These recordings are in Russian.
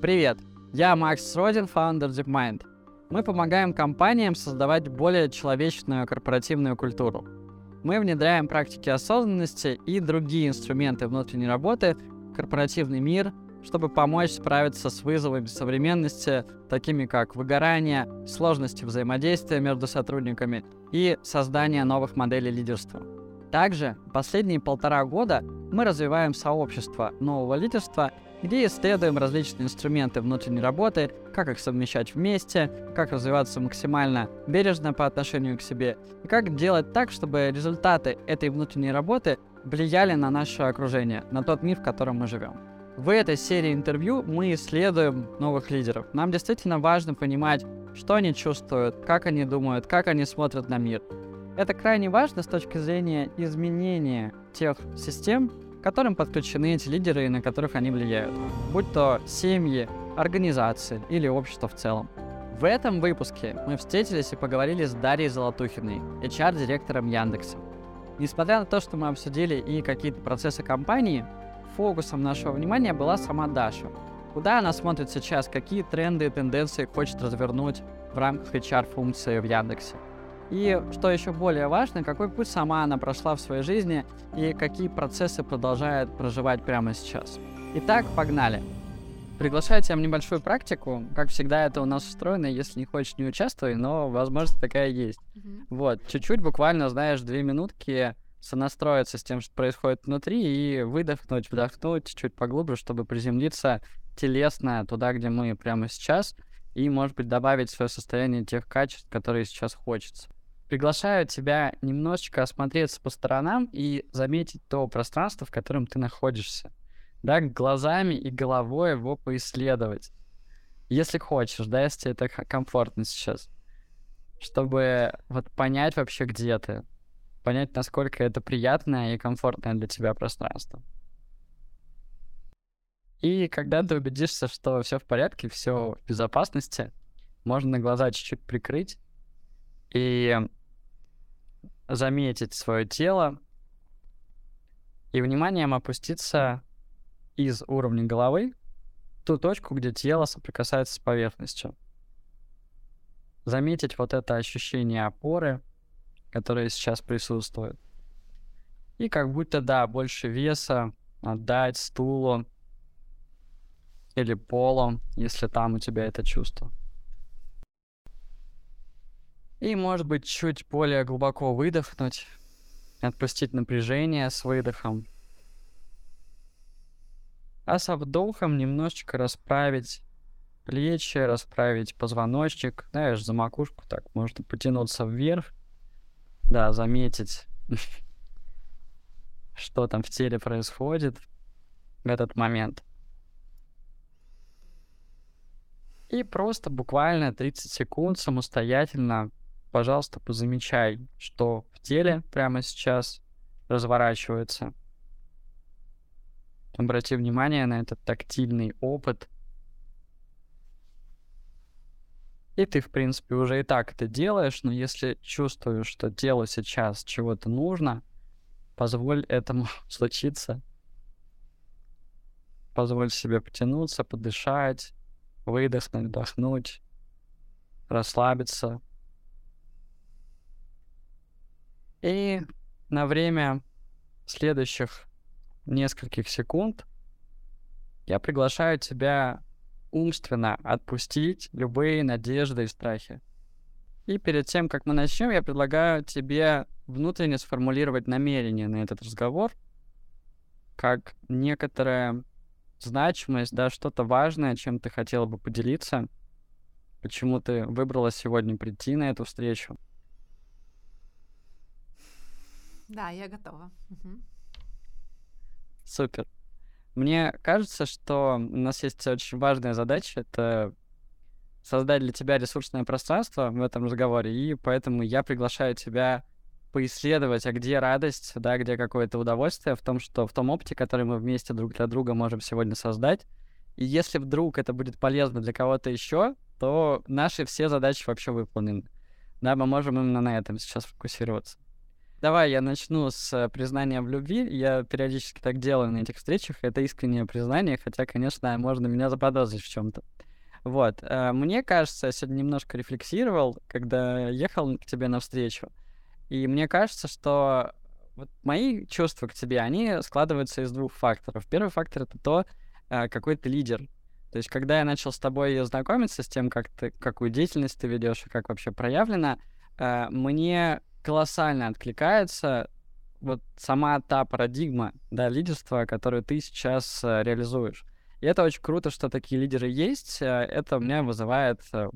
Привет, я Макс Родин, фаундер DeepMind. Мы помогаем компаниям создавать более человечную корпоративную культуру. Мы внедряем практики осознанности и другие инструменты внутренней работы в корпоративный мир, чтобы помочь справиться с вызовами современности, такими как выгорание, сложности взаимодействия между сотрудниками и создание новых моделей лидерства. Также последние полтора года мы развиваем сообщество нового лидерства – где исследуем различные инструменты внутренней работы, как их совмещать вместе, как развиваться максимально бережно по отношению к себе, и как делать так, чтобы результаты этой внутренней работы влияли на наше окружение, на тот мир, в котором мы живем. В этой серии интервью мы исследуем новых лидеров. Нам действительно важно понимать, что они чувствуют, как они думают, как они смотрят на мир. Это крайне важно с точки зрения изменения тех систем, которым подключены эти лидеры и на которых они влияют, будь то семьи, организации или общество в целом. В этом выпуске мы встретились и поговорили с Дарьей Золотухиной, HR-директором Яндекса. Несмотря на то, что мы обсудили и какие-то процессы компании, фокусом нашего внимания была сама Даша. Куда она смотрит сейчас, какие тренды и тенденции хочет развернуть в рамках HR-функции в Яндексе. И что еще более важно, какой путь сама она прошла в своей жизни и какие процессы продолжает проживать прямо сейчас. Итак, погнали. Приглашаю тебя в небольшую практику. Как всегда, это у нас устроено. Если не хочешь, не участвуй, но возможность такая есть. Mm-hmm. Вот, чуть-чуть, буквально, знаешь, две минутки сонастроиться с тем, что происходит внутри, и выдохнуть, вдохнуть чуть поглубже, чтобы приземлиться телесно туда, где мы прямо сейчас, и, может быть, добавить в свое состояние тех качеств, которые сейчас хочется приглашаю тебя немножечко осмотреться по сторонам и заметить то пространство, в котором ты находишься. Да, глазами и головой его поисследовать. Если хочешь, да, если это комфортно сейчас. Чтобы вот понять вообще, где ты. Понять, насколько это приятное и комфортное для тебя пространство. И когда ты убедишься, что все в порядке, все в безопасности, можно глаза чуть-чуть прикрыть и заметить свое тело и вниманием опуститься из уровня головы в ту точку, где тело соприкасается с поверхностью. Заметить вот это ощущение опоры, которое сейчас присутствует. И как будто, да, больше веса отдать стулу или полу, если там у тебя это чувство. И, может быть, чуть более глубоко выдохнуть, отпустить напряжение с выдохом. А со вдохом немножечко расправить плечи, расправить позвоночник. Знаешь, за макушку так можно потянуться вверх. Да, заметить, что там в теле происходит в этот момент. И просто буквально 30 секунд самостоятельно пожалуйста, позамечай, что в теле прямо сейчас разворачивается. Обрати внимание на этот тактильный опыт. И ты, в принципе, уже и так это делаешь, но если чувствуешь, что телу сейчас чего-то нужно, позволь этому случиться. Позволь себе потянуться, подышать, выдохнуть, вдохнуть, расслабиться, И на время следующих нескольких секунд я приглашаю тебя умственно отпустить любые надежды и страхи. И перед тем, как мы начнем, я предлагаю тебе внутренне сформулировать намерение на этот разговор, как некоторая значимость, да, что-то важное, чем ты хотела бы поделиться, почему ты выбрала сегодня прийти на эту встречу. Да, я готова. Угу. Супер. Мне кажется, что у нас есть очень важная задача — это создать для тебя ресурсное пространство в этом разговоре, и поэтому я приглашаю тебя поисследовать, а где радость, да, где какое-то удовольствие в том, что в том опыте, который мы вместе друг для друга можем сегодня создать. И если вдруг это будет полезно для кого-то еще, то наши все задачи вообще выполнены. Да, мы можем именно на этом сейчас фокусироваться. Давай я начну с э, признания в любви. Я периодически так делаю на этих встречах. Это искреннее признание, хотя, конечно, можно меня заподозрить в чем-то. Вот. Э, мне кажется, я сегодня немножко рефлексировал, когда ехал к тебе навстречу. И мне кажется, что вот мои чувства к тебе, они складываются из двух факторов. Первый фактор — это то, э, какой ты лидер. То есть, когда я начал с тобой знакомиться, с тем, как ты, какую деятельность ты ведешь и как вообще проявлено, мне колоссально откликается вот сама та парадигма, да, лидерства, которую ты сейчас э, реализуешь. И это очень круто, что такие лидеры есть. Э, это у меня вызывает э,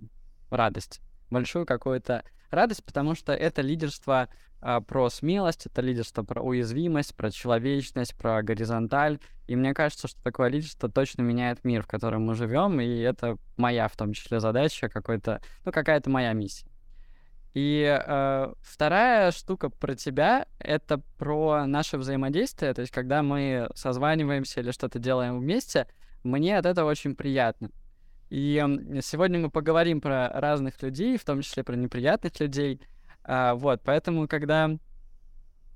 радость, большую какую-то радость, потому что это лидерство э, про смелость, это лидерство про уязвимость, про человечность, про горизонталь. И мне кажется, что такое лидерство точно меняет мир, в котором мы живем, и это моя в том числе задача, какой-то, ну, какая-то моя миссия. И э, вторая штука про тебя — это про наше взаимодействие. То есть, когда мы созваниваемся или что-то делаем вместе, мне от этого очень приятно. И э, сегодня мы поговорим про разных людей, в том числе про неприятных людей. Э, вот, поэтому, когда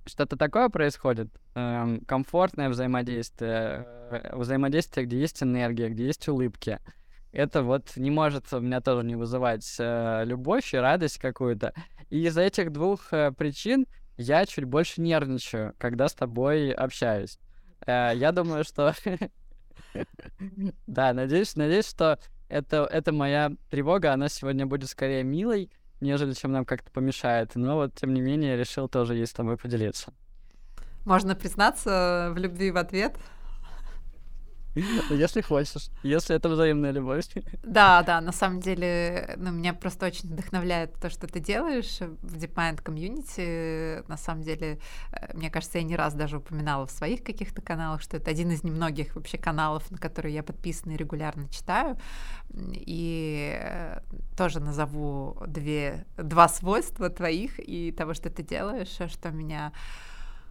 что-то такое происходит, э, комфортное взаимодействие, э, взаимодействие, где есть энергия, где есть улыбки — это вот не может у меня тоже не вызывать э, любовь и радость какую-то. И из-за этих двух э, причин я чуть больше нервничаю, когда с тобой общаюсь. Э, я думаю, что... Да, надеюсь, надеюсь, что это, это моя тревога, она сегодня будет скорее милой, нежели чем нам как-то помешает. Но вот, тем не менее, решил тоже ей с тобой поделиться. Можно признаться в любви в ответ. Если хочешь, если это взаимная любовь. Да, да, на самом деле, ну, меня просто очень вдохновляет то, что ты делаешь в DeepMind Community. На самом деле, э, мне кажется, я не раз даже упоминала в своих каких-то каналах, что это один из немногих вообще каналов, на которые я подписана и регулярно читаю. И э, тоже назову две, два свойства твоих и того, что ты делаешь, что меня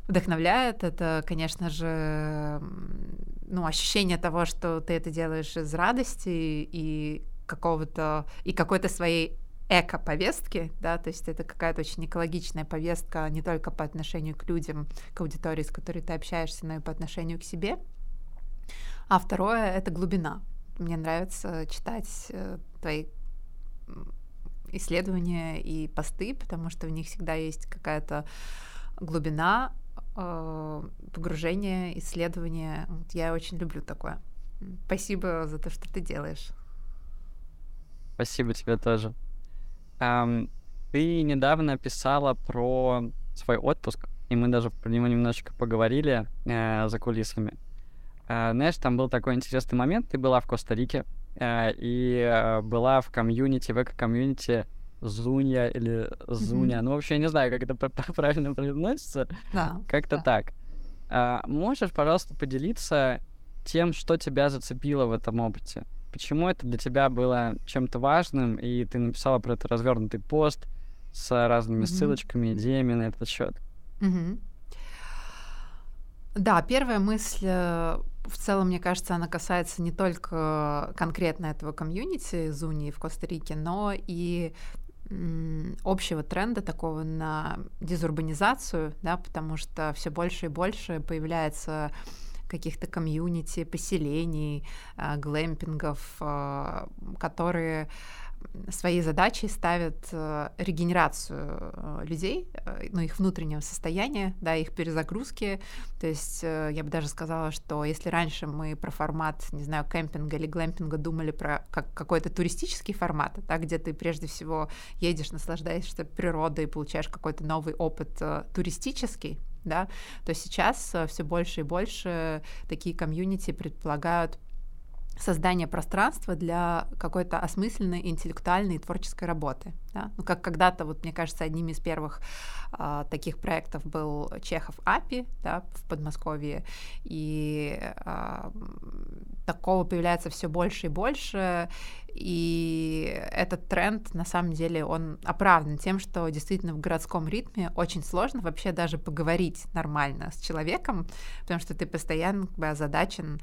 вдохновляет. Это, конечно же, ну, ощущение того, что ты это делаешь из радости и какого-то и какой-то своей эко-повестки, да, то есть это какая-то очень экологичная повестка не только по отношению к людям, к аудитории, с которой ты общаешься, но и по отношению к себе. А второе — это глубина. Мне нравится читать э, твои исследования и посты, потому что в них всегда есть какая-то глубина, погружение, исследование. Вот я очень люблю такое. Спасибо за то, что ты делаешь. Спасибо тебе тоже. Um, ты недавно писала про свой отпуск, и мы даже про него немножечко поговорили э, за кулисами. Э, знаешь, там был такой интересный момент. Ты была в Коста-Рике э, и э, была в комьюнити, в эко-комьюнити Зунья или Зуня. Mm-hmm. Ну, вообще, я не знаю, как это правильно произносится. Да. Как-то да. так. А, можешь, пожалуйста, поделиться тем, что тебя зацепило в этом опыте? Почему это для тебя было чем-то важным, и ты написала про это развернутый пост с разными mm-hmm. ссылочками, идеями на этот счет? Mm-hmm. Да, первая мысль э, в целом, мне кажется, она касается не только конкретно этого комьюнити Зуни в Коста-Рике, но и общего тренда такого на дезурбанизацию, да, потому что все больше и больше появляется каких-то комьюнити, поселений, а, глэмпингов, а, которые своей задачей ставят э, регенерацию э, людей, э, ну, их внутреннего состояния, да, их перезагрузки. То есть я бы даже сказала, что если раньше мы про формат, не знаю, кемпинга или глэмпинга думали про как какой-то туристический формат, да, где ты прежде всего едешь, наслаждаешься природой, получаешь какой-то новый опыт туристический, да, то сейчас все больше и больше такие комьюнити предполагают создание пространства для какой-то осмысленной интеллектуальной и творческой работы. Да? Ну, как когда-то, вот мне кажется, одним из первых э, таких проектов был Чехов АПИ да, в Подмосковье, и э, такого появляется все больше и больше, и этот тренд, на самом деле, он оправдан тем, что действительно в городском ритме очень сложно вообще даже поговорить нормально с человеком, потому что ты постоянно как бы, озадачен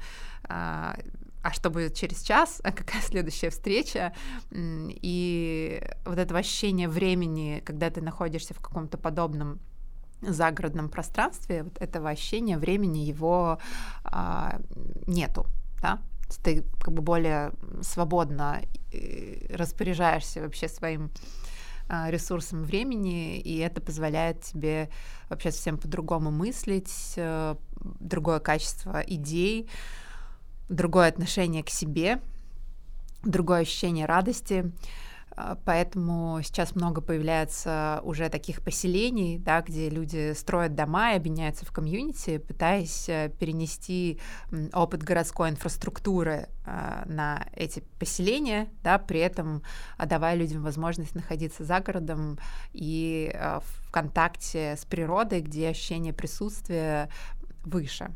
э, а что будет через час, а какая следующая встреча, и вот это ощущение времени, когда ты находишься в каком-то подобном загородном пространстве вот этого ощущения времени его а, нету, да, ты как бы более свободно э, распоряжаешься вообще своим а, ресурсом времени, и это позволяет тебе вообще совсем по-другому мыслить, э, другое качество идей, другое отношение к себе, другое ощущение радости. А, поэтому сейчас много появляется уже таких поселений, да, где люди строят дома и объединяются в комьюнити, пытаясь э, перенести опыт городской инфраструктуры а, на эти поселения, да, при этом давая людям возможность находиться за городом и а, в контакте с природой, где ощущение присутствия выше.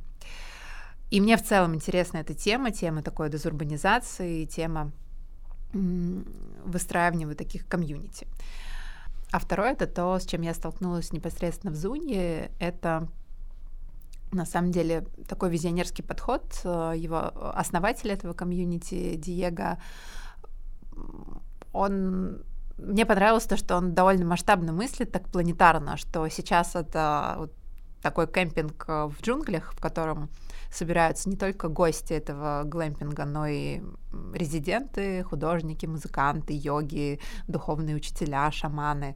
И мне в целом интересна эта тема, тема такой дезурбанизации, тема выстраивания вот таких комьюнити. А второе — это то, с чем я столкнулась непосредственно в Зуне, это на самом деле такой визионерский подход э, его основателя этого комьюнити Диего. Он мне понравилось то, что он довольно масштабно мыслит, так планетарно, что сейчас это вот такой кемпинг э, в джунглях, в котором собираются не только гости этого глэмпинга, но и резиденты, художники, музыканты, йоги, духовные учителя, шаманы.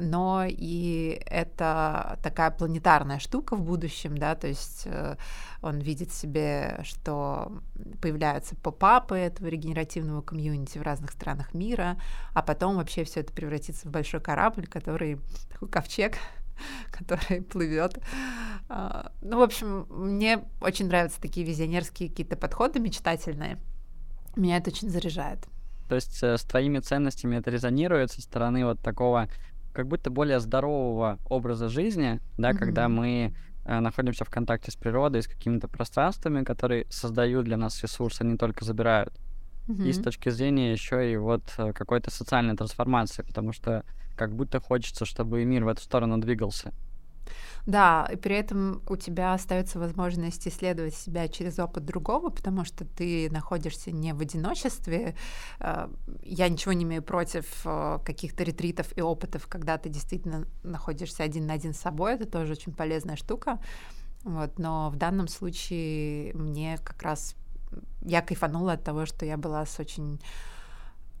Но и это такая планетарная штука в будущем, да, то есть э, он видит себе, что появляются поп-апы этого регенеративного комьюнити в разных странах мира, а потом вообще все это превратится в большой корабль, который такой ковчег, который плывет. А, ну, в общем, мне очень нравятся такие визионерские какие-то подходы мечтательные. Меня это очень заряжает. То есть э, с твоими ценностями это резонирует со стороны вот такого как будто более здорового образа жизни, да, mm-hmm. когда мы э, находимся в контакте с природой, с какими-то пространствами, которые создают для нас ресурсы, не только забирают. Mm-hmm. И с точки зрения еще и вот э, какой-то социальной трансформации, потому что как будто хочется, чтобы мир в эту сторону двигался. Да, и при этом у тебя остается возможность исследовать себя через опыт другого, потому что ты находишься не в одиночестве. Э, я ничего не имею против э, каких-то ретритов и опытов, когда ты действительно находишься один на один с собой. Это тоже очень полезная штука. Вот, но в данном случае мне как раз я кайфанула от того, что я была с очень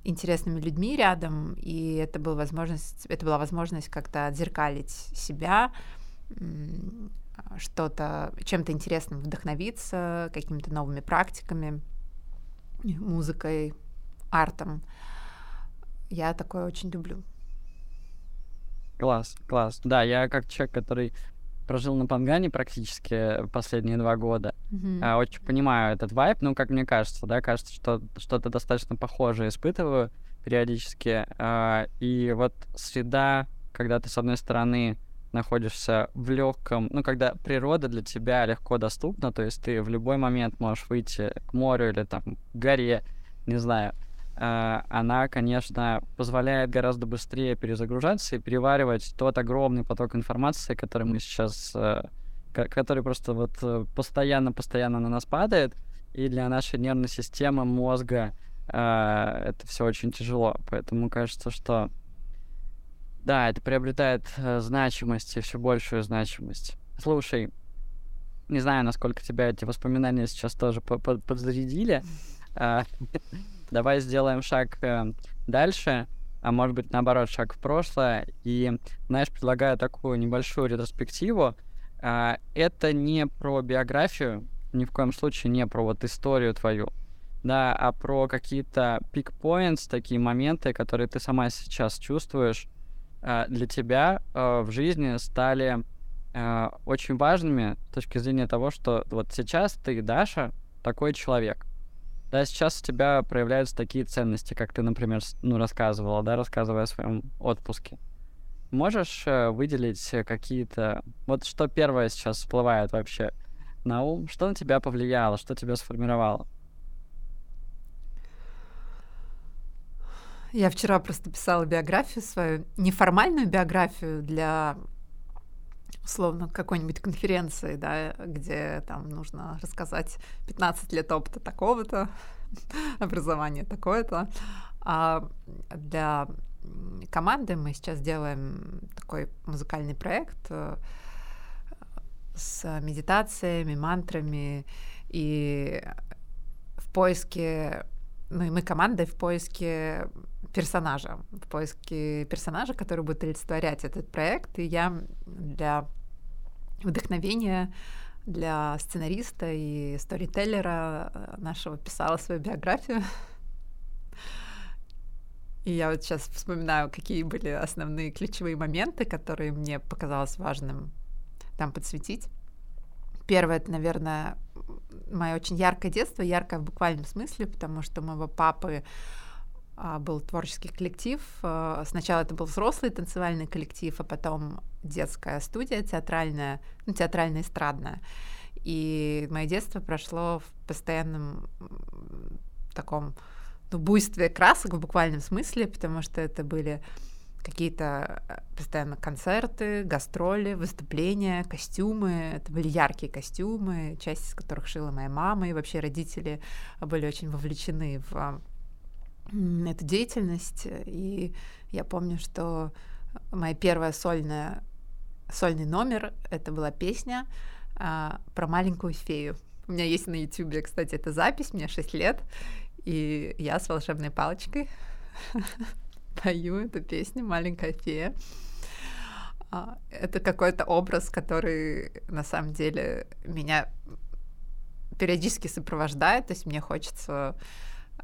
интересными людьми рядом, и это, была возможность, это была возможность как-то отзеркалить себя, что-то, чем-то интересным вдохновиться, какими-то новыми практиками, музыкой, артом. Я такое очень люблю. Класс, класс. Да, я как человек, который прожил на Пангане практически последние два года. Mm-hmm. очень понимаю этот вайб, ну, как мне кажется, да, кажется, что что-то достаточно похожее испытываю периодически. А, и вот среда, когда ты, с одной стороны, находишься в легком, ну, когда природа для тебя легко доступна, то есть ты в любой момент можешь выйти к морю или там к горе, не знаю, Э, она, конечно, позволяет гораздо быстрее перезагружаться и переваривать тот огромный поток информации, который мы сейчас, э, который просто вот э, постоянно-постоянно на нас падает, и для нашей нервной системы, мозга это все очень тяжело. Поэтому кажется, что да, это приобретает значимость и все большую значимость. Слушай, не знаю, насколько тебя эти воспоминания сейчас тоже подзарядили. Давай сделаем шаг э, дальше, а может быть, наоборот, шаг в прошлое. И, знаешь, предлагаю такую небольшую ретроспективу. Э, это не про биографию, ни в коем случае не про вот историю твою, да, а про какие-то пик points, такие моменты, которые ты сама сейчас чувствуешь, э, для тебя э, в жизни стали очень важными с точки зрения того, что вот сейчас ты, Даша, такой человек. Да, сейчас у тебя проявляются такие ценности, как ты, например, ну, рассказывала, да, рассказывая о своем отпуске. Можешь э, выделить какие-то... Вот что первое сейчас всплывает вообще на ум? Что на тебя повлияло? Что тебя сформировало? Я вчера просто писала биографию свою, неформальную биографию для условно какой-нибудь конференции, да, где там нужно рассказать 15 лет опыта такого-то, образование такое-то, а для команды. Мы сейчас делаем такой музыкальный проект э, с медитациями, мантрами и в поиске, ну и мы командой в поиске персонажа, в поиске персонажа, который будет олицетворять этот проект. И я для вдохновения для сценариста и сторителлера э, нашего писала свою биографию. И я вот сейчас вспоминаю, какие были основные ключевые моменты, которые мне показалось важным там подсветить. Первое, это, наверное, мое очень яркое детство, яркое в буквальном смысле, потому что у моего папы а, был творческий коллектив. А, сначала это был взрослый танцевальный коллектив, а потом детская студия театральная, ну, театрально-эстрадная. И мое детство прошло в постоянном таком ну, буйстве красок в буквальном смысле, потому что это были какие-то э, постоянно концерты, гастроли, выступления, костюмы. Это были яркие костюмы, часть из которых шила моя мама, и вообще родители были очень вовлечены в эту деятельность. И я помню, что моя первая сольная, сольный номер — это была песня а, про маленькую фею. У меня есть на YouTube, кстати, эта запись, мне 6 лет, и я с волшебной палочкой пою эту песню «Маленькая фея». А, это какой-то образ, который на самом деле меня периодически сопровождает, то есть мне хочется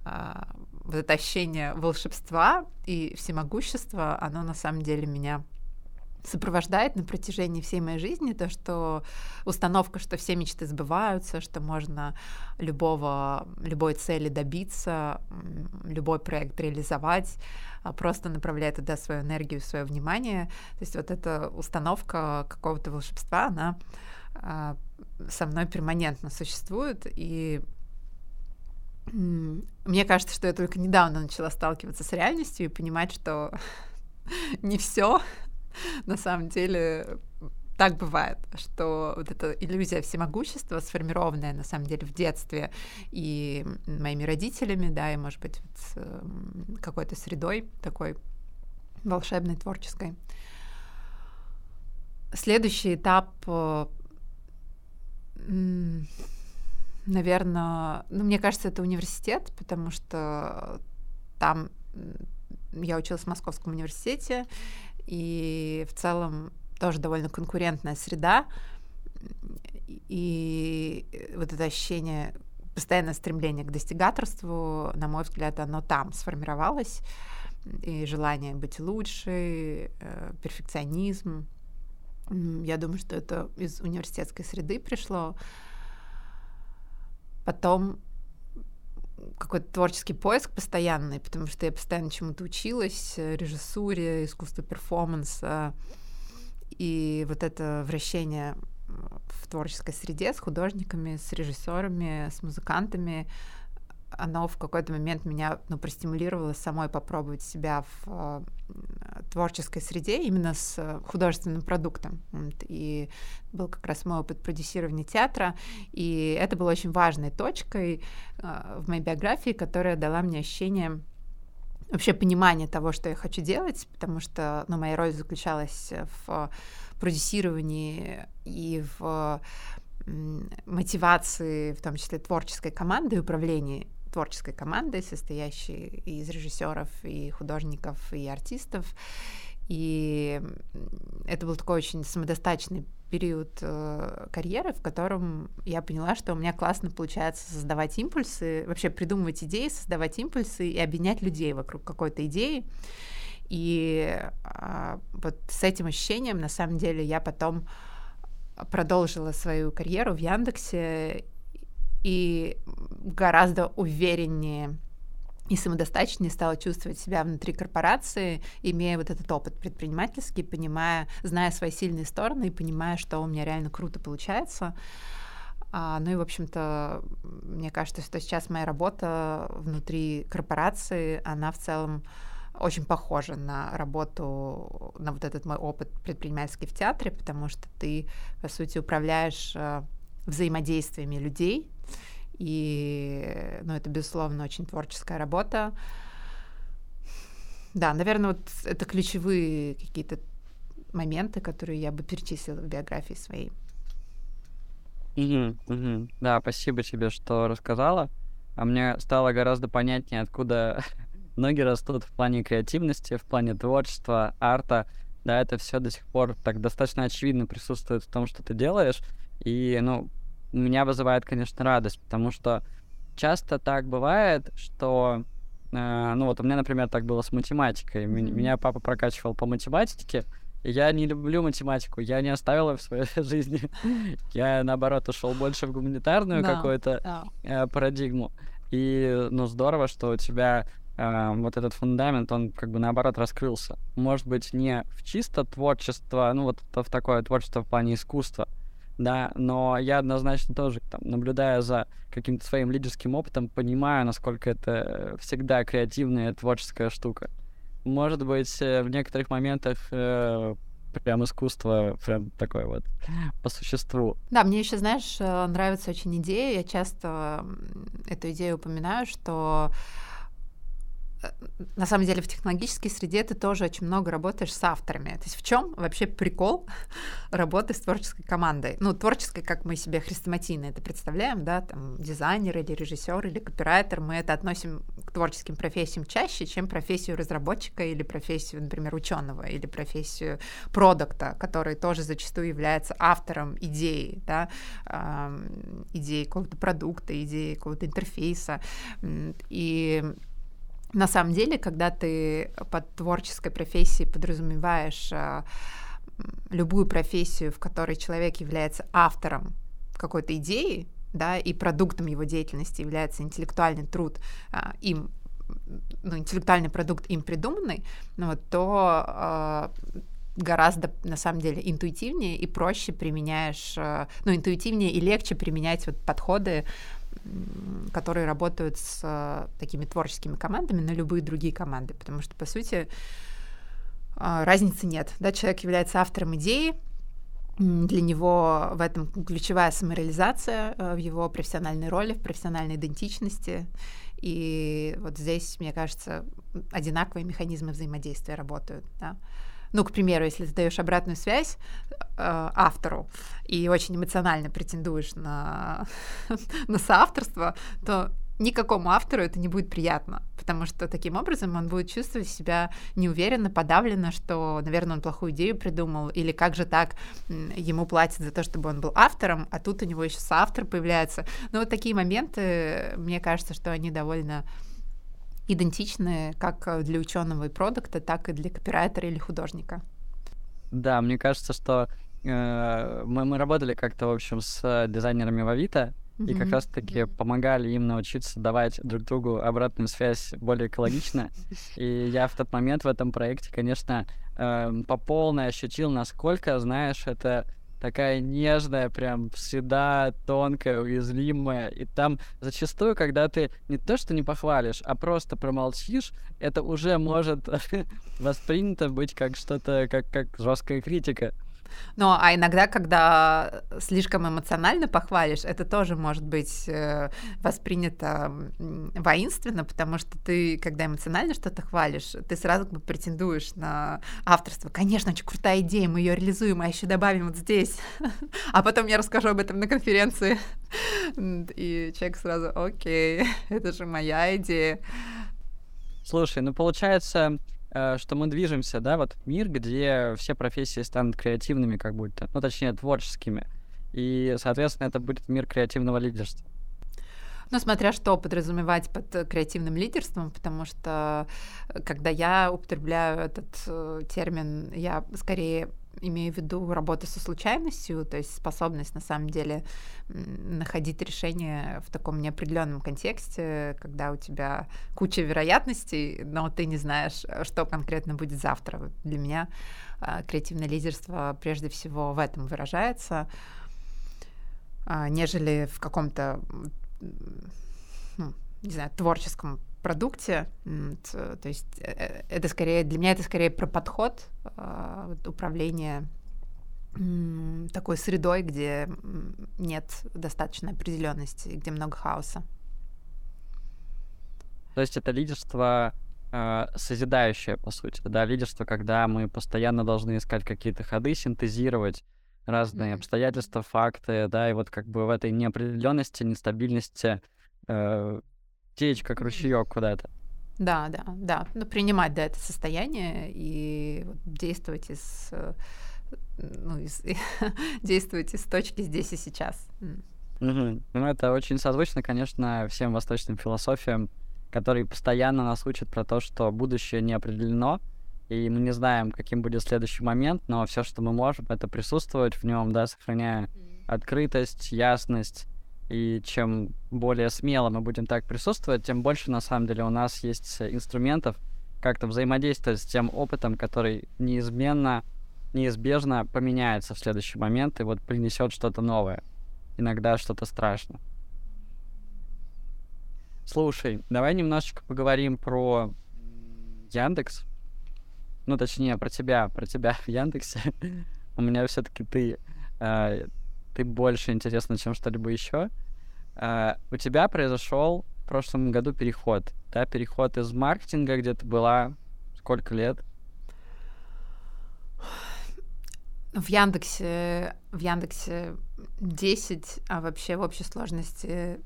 а, вот это ощущение волшебства и всемогущества, оно на самом деле меня сопровождает на протяжении всей моей жизни, то, что установка, что все мечты сбываются, что можно любого, любой цели добиться, любой проект реализовать, а просто направляя туда свою энергию, свое внимание. То есть вот эта установка какого-то волшебства, она а, со мной перманентно существует, и мне кажется, что я только недавно начала сталкиваться с реальностью и понимать, что не все на самом деле так бывает, что вот эта иллюзия всемогущества, сформированная на самом деле в детстве и моими родителями, да, и, может быть, вот эм, какой-то средой такой волшебной, творческой. Следующий этап э, Наверное, ну, мне кажется, это университет, потому что там я училась в Московском университете, и в целом тоже довольно конкурентная среда, и вот это ощущение, постоянное стремление к достигаторству, на мой взгляд, оно там сформировалось, и желание быть лучше, э, перфекционизм. Я думаю, что это из университетской среды пришло. Потом какой-то творческий поиск постоянный, потому что я постоянно чему-то училась, э, режиссуре, искусству перформанса, и вот это вращение в творческой среде с художниками, с режиссерами, с музыкантами, оно в какой-то момент меня ну, простимулировало самой попробовать себя в э, творческой среде именно с художественным продуктом. И был как раз мой опыт продюсирования театра, и это было очень важной точкой э, в моей биографии, которая дала мне ощущение вообще понимание того, что я хочу делать, потому что ну, моя роль заключалась в продюсировании и в мотивации, в том числе творческой команды и управлении творческой командой, состоящей из режиссеров и художников и артистов. И это был такой очень самодостаточный период э, карьеры, в котором я поняла, что у меня классно получается создавать импульсы, вообще придумывать идеи, создавать импульсы и объединять людей вокруг какой-то идеи. И э, вот с этим ощущением, на самом деле, я потом продолжила свою карьеру в Яндексе и гораздо увереннее и самодостаточнее стала чувствовать себя внутри корпорации, имея вот этот опыт предпринимательский, понимая, зная свои сильные стороны и понимая, что у меня реально круто получается. А, ну и, в общем-то, мне кажется, что сейчас моя работа внутри корпорации, она в целом очень похожа на работу, на вот этот мой опыт предпринимательский в театре, потому что ты, по сути, управляешь э, взаимодействиями людей, и, ну, это, безусловно, очень творческая работа. Да, наверное, вот это ключевые какие-то моменты, которые я бы перечислила в биографии своей. Угу, угу. Да, спасибо тебе, что рассказала. А мне стало гораздо понятнее, откуда ноги растут в плане креативности, в плане творчества, арта. Да, это все до сих пор так достаточно очевидно присутствует в том, что ты делаешь. И, ну, меня вызывает, конечно, радость, потому что часто так бывает, что э, ну вот у меня, например, так было с математикой. Mm-hmm. Меня папа прокачивал по математике, я не люблю математику, я не оставил ее в своей жизни. я, наоборот, ушел больше в гуманитарную да, какую-то да. э, парадигму. И, ну, здорово, что у тебя э, вот этот фундамент, он как бы наоборот раскрылся. Может быть, не в чисто творчество, ну, вот в такое творчество в плане искусства, да, но я однозначно тоже, там, наблюдая за каким-то своим лидерским опытом, понимаю, насколько это всегда креативная творческая штука может быть, э, в некоторых моментах э, прям искусство прям такое вот по существу. Да, мне еще, знаешь, э, нравится очень идея. Я часто эту идею упоминаю, что на самом деле в технологической среде ты тоже очень много работаешь с авторами. То есть в чем вообще прикол работы с творческой командой? Ну, творческой, как мы себе хрестоматийно это представляем, да, там дизайнер или режиссер или копирайтер, мы это относим к творческим профессиям чаще, чем профессию разработчика или профессию, например, ученого или профессию продукта, который тоже зачастую является автором идеи, да, идеи какого-то продукта, идеи какого-то интерфейса. И на самом деле, когда ты под творческой профессией подразумеваешь э, любую профессию, в которой человек является автором какой-то идеи, да, и продуктом его деятельности является интеллектуальный труд а, им ну, интеллектуальный продукт им придуманный, ну, вот, то а, гораздо, на самом деле, интуитивнее и проще применяешь, а, ну, интуитивнее и легче применять вот подходы которые работают с э, такими творческими командами на любые другие команды, потому что, по сути, э, разницы нет. Да, человек является автором идеи, для него в этом ключевая самореализация э, в его профессиональной роли, в профессиональной идентичности. И вот здесь, мне кажется, одинаковые механизмы взаимодействия работают. Да? Ну, к примеру, если ты даешь обратную связь э, автору и очень эмоционально претендуешь на, на соавторство, то никакому автору это не будет приятно, потому что таким образом он будет чувствовать себя неуверенно, подавленно, что, наверное, он плохую идею придумал, или как же так ему платят за то, чтобы он был автором, а тут у него еще соавтор появляется. Ну, вот такие моменты, мне кажется, что они довольно идентичны как э, для ученого и продукта, так и для копирайтера или художника. Да, мне кажется, что э, мы, мы работали как-то, в общем, с э, дизайнерами в Авито, mm-hmm. и как раз-таки помогали им научиться давать друг другу обратную связь более экологично. И я в тот момент в этом проекте, конечно, э, по полной ощутил, насколько, знаешь, это такая нежная, прям всегда тонкая, уязвимая. И там зачастую, когда ты не то что не похвалишь, а просто промолчишь, это уже может воспринято быть как что-то, как, как жесткая критика. Ну, а иногда, когда слишком эмоционально похвалишь, это тоже может быть э, воспринято воинственно, потому что ты, когда эмоционально что-то хвалишь, ты сразу как бы претендуешь на авторство. Конечно, очень крутая идея, мы ее реализуем, а еще добавим вот здесь. А потом я расскажу об этом на конференции. И человек сразу, окей, это же моя идея. Слушай, ну получается, что мы движемся, да, вот в мир, где все профессии станут креативными как будто, ну, точнее, творческими. И, соответственно, это будет мир креативного лидерства. Ну, смотря что подразумевать под креативным лидерством, потому что э, когда я употребляю этот э, термин, я скорее имею в виду работу со случайностью, то есть способность на самом деле находить решение в таком неопределенном контексте, когда у тебя куча вероятностей, но ты не знаешь, что конкретно будет завтра. Вот для меня а, креативное лидерство прежде всего в этом выражается, а, нежели в каком-то, не знаю, творческом продукте. То есть э, э, это скорее для меня это скорее про подход а, управления такой средой, где нет достаточной определенности, где много хаоса. То есть это лидерство э, созидающее, по сути, да, лидерство, когда мы постоянно должны искать какие-то ходы, синтезировать разные mm-hmm. обстоятельства, факты, да, и вот как бы в этой неопределенности, нестабильности э, течь как ручеек куда-то. Да, да, да. Ну, принимать, да, это состояние и действовать из, ну, из, действовать из точки здесь и сейчас. Угу. Ну, это очень созвучно, конечно, всем восточным философиям, которые постоянно нас учат про то, что будущее не определено, и мы не знаем, каким будет следующий момент, но все, что мы можем, это присутствовать в нем, да, сохраняя открытость, ясность, и чем более смело мы будем так присутствовать, тем больше, на самом деле, у нас есть инструментов как-то взаимодействовать с тем опытом, который неизменно, неизбежно поменяется в следующий момент и вот принесет что-то новое. Иногда что-то страшно. Слушай, давай немножечко поговорим про Яндекс. Ну, точнее, про тебя, про тебя в Яндексе. У меня все-таки ты э, ты больше интересна, чем что-либо еще. Uh, у тебя произошел в прошлом году переход, да, переход из маркетинга, где ты была сколько лет? В Яндексе, в Яндексе 10, а вообще в общей сложности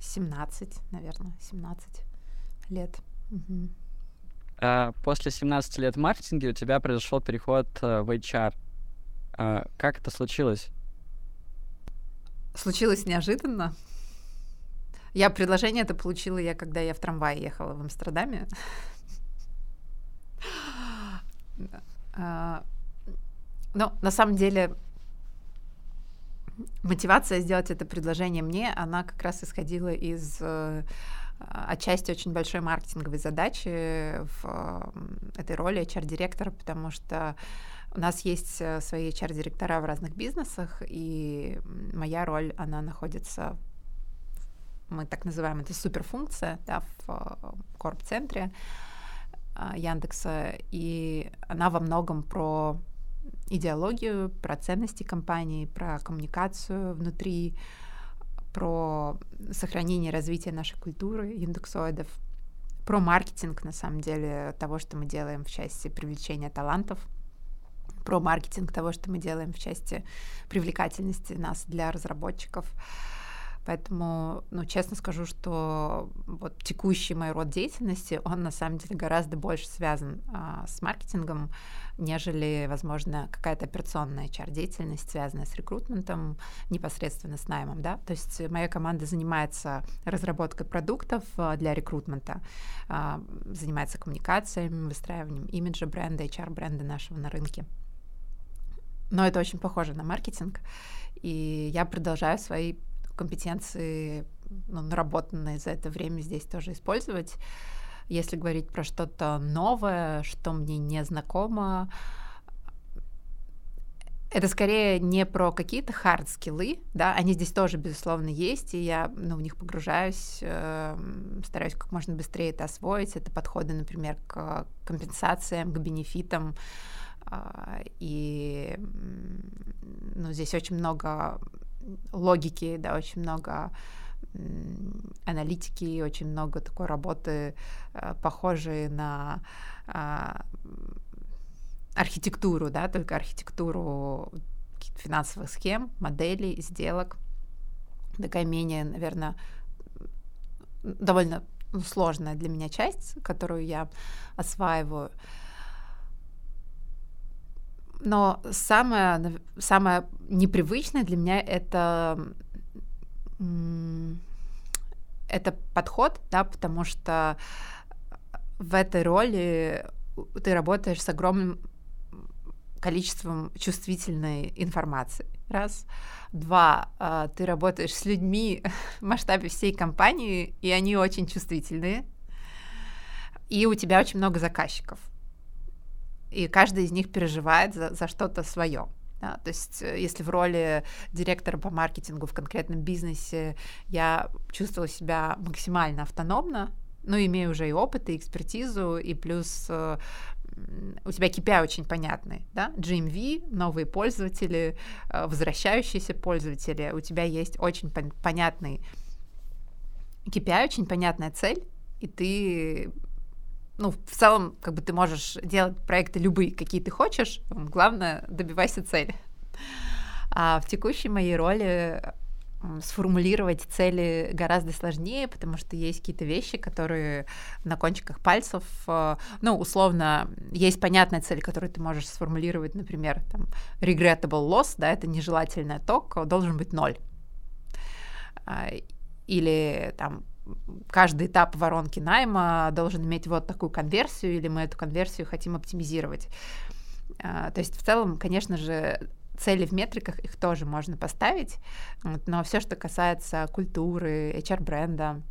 17, наверное, 17 лет. Угу. Uh, после 17 лет в маркетинге у тебя произошел переход uh, в HR. Uh, как это случилось? Случилось неожиданно. Я предложение это получила я, когда я в трамвае ехала в Амстердаме. А, но на самом деле мотивация сделать это предложение мне, она как раз исходила из э, отчасти очень большой маркетинговой задачи в этой роли HR-директора, потому что у нас есть э, свои HR-директора в разных бизнесах, и моя роль, она находится, мы так называем это суперфункция, да, в э, корп-центре а, Яндекса, и она во многом про идеологию, про ценности компании, про коммуникацию внутри, про сохранение и развитие нашей культуры индексоидов, про маркетинг, на самом деле, того, что мы делаем в части привлечения талантов — про маркетинг того, что мы делаем в части привлекательности нас для разработчиков. Поэтому, ну, честно скажу, что вот текущий мой род деятельности, он на самом деле гораздо больше связан а, с маркетингом, нежели, возможно, какая-то операционная HR-деятельность, связанная с рекрутментом, непосредственно с наймом, да. То есть моя команда занимается разработкой продуктов а, для рекрутмента, а, занимается коммуникациями, выстраиванием имиджа бренда, HR-бренда нашего на рынке. Но это очень похоже на маркетинг. И я продолжаю свои компетенции, ну, наработанные за это время здесь тоже использовать. Если говорить про что-то новое, что мне не знакомо, это скорее не про какие-то хард-скиллы, да, они здесь тоже, безусловно, есть, и я ну, в них погружаюсь, э, стараюсь как можно быстрее это освоить. Это подходы, например, к компенсациям, к бенефитам, и ну, здесь очень много логики, да, очень много аналитики, очень много такой работы, а, похожей на а, архитектуру, да, только архитектуру финансовых схем, моделей, сделок. Такая менее, наверное, довольно сложная для меня часть, которую я осваиваю. Но самое, самое непривычное для меня это это подход, да, потому что в этой роли ты работаешь с огромным количеством чувствительной информации. Раз. Два. А, ты работаешь с людьми в масштабе всей компании, и они очень чувствительные. И у тебя очень много заказчиков и каждый из них переживает за, за что-то свое. Да, то есть, э, если в роли директора по маркетингу в конкретном бизнесе я чувствовала себя максимально автономно, ну, имею уже и опыт, и экспертизу, и плюс э, у тебя KPI очень понятный, да, GMV, новые пользователи, э, возвращающиеся пользователи, у тебя есть очень пон- понятный KPI, очень понятная цель, и ты ну, в целом, как бы ты можешь делать проекты любые, какие ты хочешь, главное, добивайся цели. А в текущей моей роли сформулировать цели гораздо сложнее, потому что есть какие-то вещи, которые на кончиках пальцев, э, ну, условно, есть понятная цель, которую ты можешь сформулировать, например, там, regrettable loss, да, это нежелательный ток, должен быть ноль. А, или там каждый этап воронки найма должен иметь вот такую конверсию, или мы эту конверсию хотим оптимизировать. А, то есть в целом, конечно же, цели в метриках, их тоже можно поставить, но все, что касается культуры, HR-бренда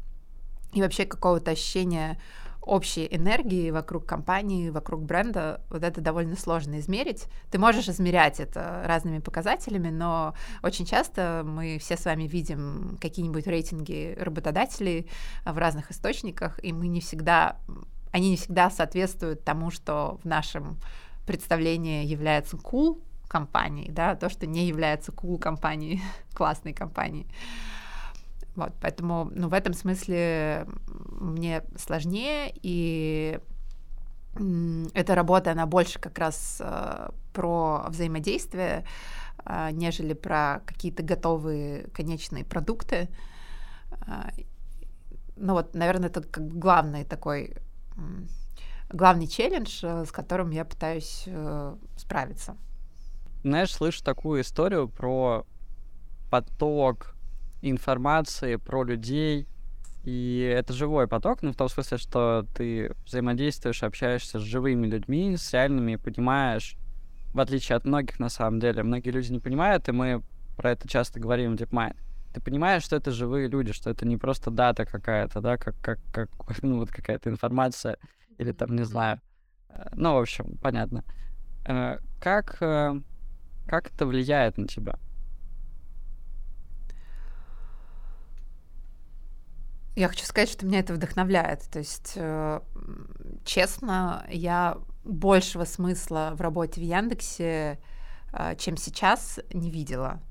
и вообще какого-то ощущения общей энергии вокруг компании, вокруг бренда, вот это довольно сложно измерить. Ты можешь измерять это разными показателями, но очень часто мы все с вами видим какие-нибудь рейтинги работодателей в разных источниках, и мы не всегда, они не всегда соответствуют тому, что в нашем представлении является cool, компанией, да, то, что не является cool компанией, классной компанией. Вот, поэтому, ну, в этом смысле мне сложнее, и эта работа, она больше как раз э, про взаимодействие, э, нежели про какие-то готовые конечные продукты. Э, ну вот, наверное, это как главный такой, главный челлендж, э, с которым я пытаюсь э, справиться знаешь, слышу такую историю про поток информации, про людей, и это живой поток, ну, в том смысле, что ты взаимодействуешь, общаешься с живыми людьми, с реальными, понимаешь, в отличие от многих, на самом деле, многие люди не понимают, и мы про это часто говорим в DeepMind. Ты понимаешь, что это живые люди, что это не просто дата какая-то, да, как, как, как ну, вот какая-то информация, или там, не знаю. Э, ну, в общем, понятно. Э, как э, как это влияет на тебя? Я хочу сказать, что меня это вдохновляет. То есть, э, честно, я большего смысла в работе в Яндексе, э, чем сейчас, не видела.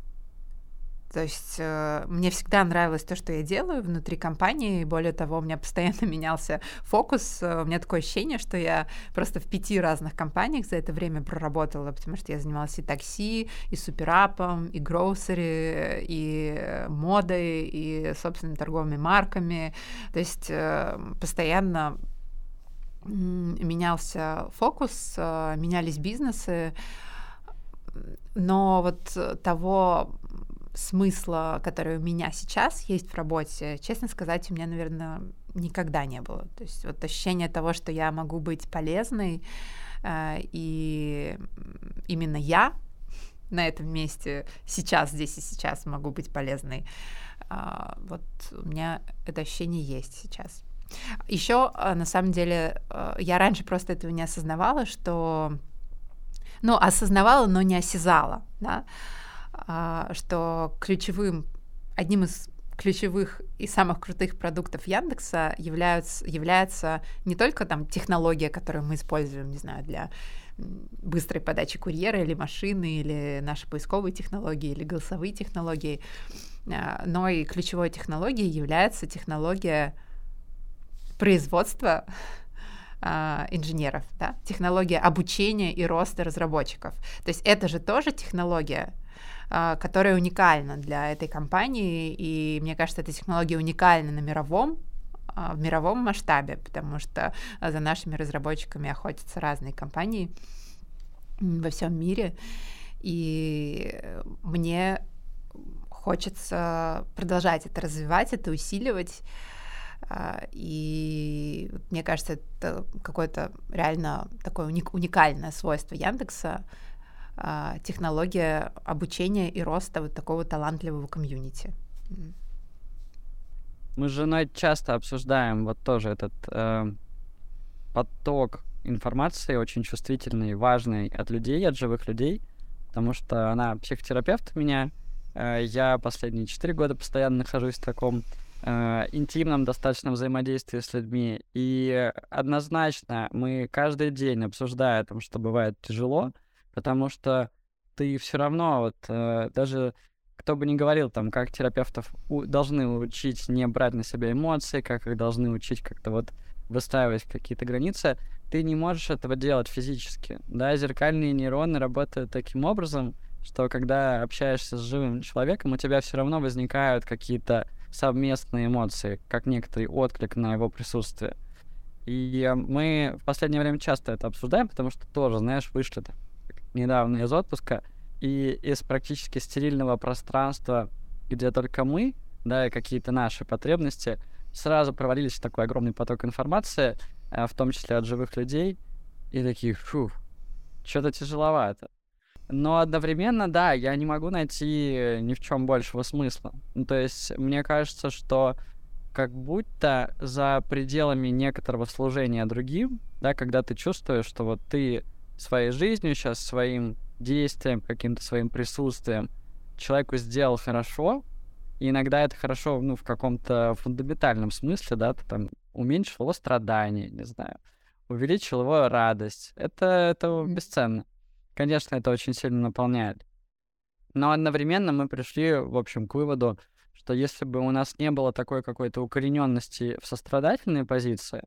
То есть э, мне всегда нравилось то, что я делаю внутри компании. Более того, у меня постоянно менялся фокус. Э, у меня такое ощущение, что я просто в пяти разных компаниях за это время проработала, потому что я занималась и такси, и суперапом, и гроусери, и модой, и собственными торговыми марками. То есть э, постоянно менялся фокус, э, менялись бизнесы, но вот того смысла, который у меня сейчас есть в работе, честно сказать, у меня, наверное, никогда не было. То есть вот ощущение того, что я могу быть полезной, э, и именно я на этом месте сейчас, здесь и сейчас могу быть полезной. Э, вот у меня это ощущение есть сейчас. Еще, э, на самом деле, я раньше просто этого не осознавала, что... Ну, осознавала, но не осязала, да, а, что ключевым, одним из ключевых и самых крутых продуктов Яндекса являются, является не только там технология, которую мы используем, не знаю, для быстрой подачи курьера или машины, или наши поисковые технологии, или голосовые технологии, а, но и ключевой технологией является технология производства а, инженеров, да? технология обучения и роста разработчиков. То есть это же тоже технология, а, которая уникальна для этой компании, и мне кажется, эта технология уникальна на мировом а, в мировом масштабе, потому что за нашими разработчиками охотятся разные компании во всем мире, и мне хочется продолжать это развивать, это усиливать. А, и мне кажется, это какое-то реально такое уникальное свойство Яндекса, а, технология обучения и роста вот такого талантливого комьюнити. Мы с женой часто обсуждаем вот тоже этот э, поток информации, очень чувствительный, важный от людей, от живых людей, потому что она психотерапевт у меня. Э, я последние четыре года постоянно нахожусь в таком э, интимном достаточно взаимодействии с людьми. И однозначно мы каждый день обсуждаем, что бывает тяжело, потому что ты все равно вот э, даже кто бы ни говорил там, как терапевтов у, должны учить не брать на себя эмоции, как их должны учить как-то вот выстраивать какие-то границы, ты не можешь этого делать физически. Да, зеркальные нейроны работают таким образом, что когда общаешься с живым человеком, у тебя все равно возникают какие-то совместные эмоции, как некоторый отклик на его присутствие. И мы в последнее время часто это обсуждаем, потому что тоже, знаешь, вышли недавно из отпуска, и из практически стерильного пространства, где только мы, да, и какие-то наши потребности, сразу провалились такой огромный поток информации, э, в том числе от живых людей, и такие, фу, что-то тяжеловато. Но одновременно, да, я не могу найти ни в чем большего смысла. Ну, то есть, мне кажется, что как будто за пределами некоторого служения другим, да, когда ты чувствуешь, что вот ты своей жизнью сейчас, своим действием, каким-то своим присутствием человеку сделал хорошо, и иногда это хорошо, ну, в каком-то фундаментальном смысле, да, ты там уменьшил его страдания, не знаю, увеличил его радость. Это, это бесценно. Конечно, это очень сильно наполняет. Но одновременно мы пришли, в общем, к выводу, что если бы у нас не было такой какой-то укорененности в сострадательной позиции,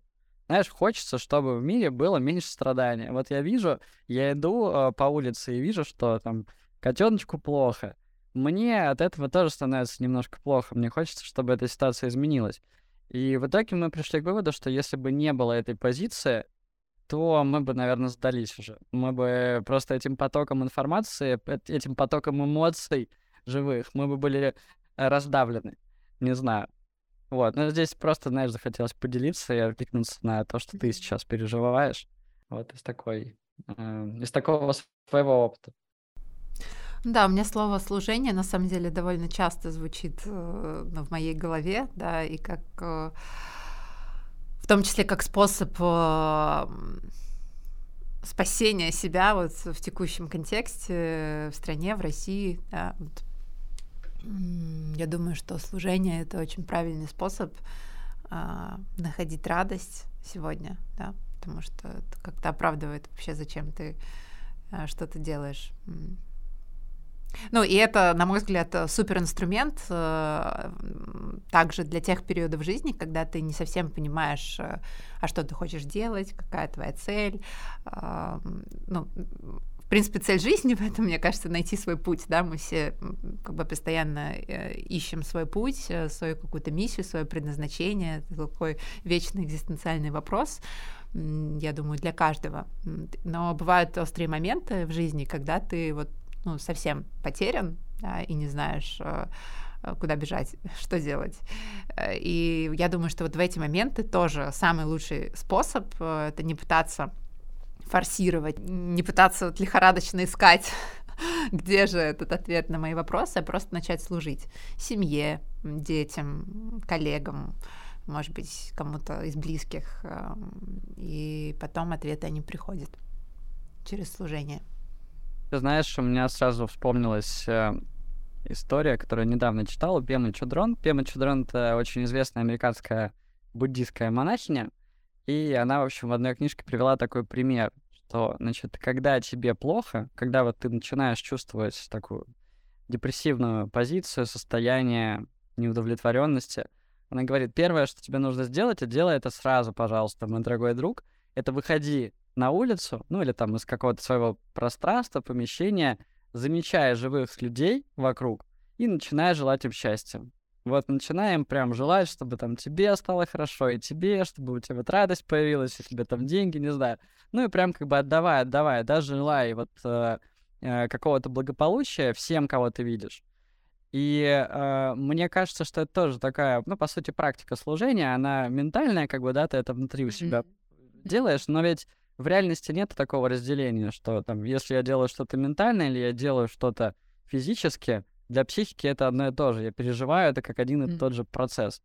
знаешь, хочется, чтобы в мире было меньше страдания. Вот я вижу, я иду э, по улице и вижу, что там котеночку плохо. Мне от этого тоже становится немножко плохо. Мне хочется, чтобы эта ситуация изменилась. И в итоге мы пришли к выводу, что если бы не было этой позиции, то мы бы, наверное, сдались уже. Мы бы просто этим потоком информации, этим потоком эмоций живых, мы бы были раздавлены. Не знаю. Вот, но здесь просто, знаешь, захотелось поделиться и откликнуться на то, что ты сейчас переживаешь. Вот из такой, э, из такого своего опыта. Да, у меня слово служение на самом деле довольно часто звучит э, в моей голове, да, и как э, в том числе как способ э, спасения себя вот в текущем контексте в стране, в России, да, вот я думаю, что служение это очень правильный способ а, находить радость сегодня, да, потому что это как-то оправдывает вообще, зачем ты а, что-то делаешь. Ну, и это, на мой взгляд, супер инструмент э, также для тех периодов жизни, когда ты не совсем понимаешь, э, а что ты хочешь делать, какая твоя цель. Э, ну, принципе, цель жизни в этом, мне кажется, найти свой путь, да, мы все как бы постоянно э, ищем свой путь, э, свою какую-то миссию, свое предназначение, это такой вечный экзистенциальный вопрос, я думаю, для каждого. Но бывают острые моменты в жизни, когда ты вот ну, совсем потерян да, и не знаешь, э, куда бежать, что делать. И я думаю, что вот в эти моменты тоже самый лучший способ — это не пытаться форсировать, не пытаться вот лихорадочно искать, где же этот ответ на мои вопросы, а просто начать служить семье, детям, коллегам, может быть, кому-то из близких. И потом ответы они приходят через служение. Ты знаешь, у меня сразу вспомнилась э, история, которую недавно читал, Пема Чудрон. Пема Чудрон — это очень известная американская буддийская монахиня, и она, в общем, в одной книжке привела такой пример, что, значит, когда тебе плохо, когда вот ты начинаешь чувствовать такую депрессивную позицию, состояние неудовлетворенности, она говорит, первое, что тебе нужно сделать, и делай это сразу, пожалуйста, мой дорогой друг, это выходи на улицу, ну или там из какого-то своего пространства, помещения, замечая живых людей вокруг и начиная желать им счастья. Вот начинаем прям желать, чтобы там тебе стало хорошо, и тебе, чтобы у тебя вот радость появилась, и тебе там деньги, не знаю. Ну и прям как бы отдавай, отдавай, да, желай вот э, э, какого-то благополучия всем, кого ты видишь. И э, мне кажется, что это тоже такая, ну, по сути, практика служения, она ментальная, как бы, да, ты это внутри у себя mm-hmm. делаешь, но ведь в реальности нет такого разделения, что там, если я делаю что-то ментальное или я делаю что-то физически, для психики это одно и то же. Я переживаю это как один и тот же процесс.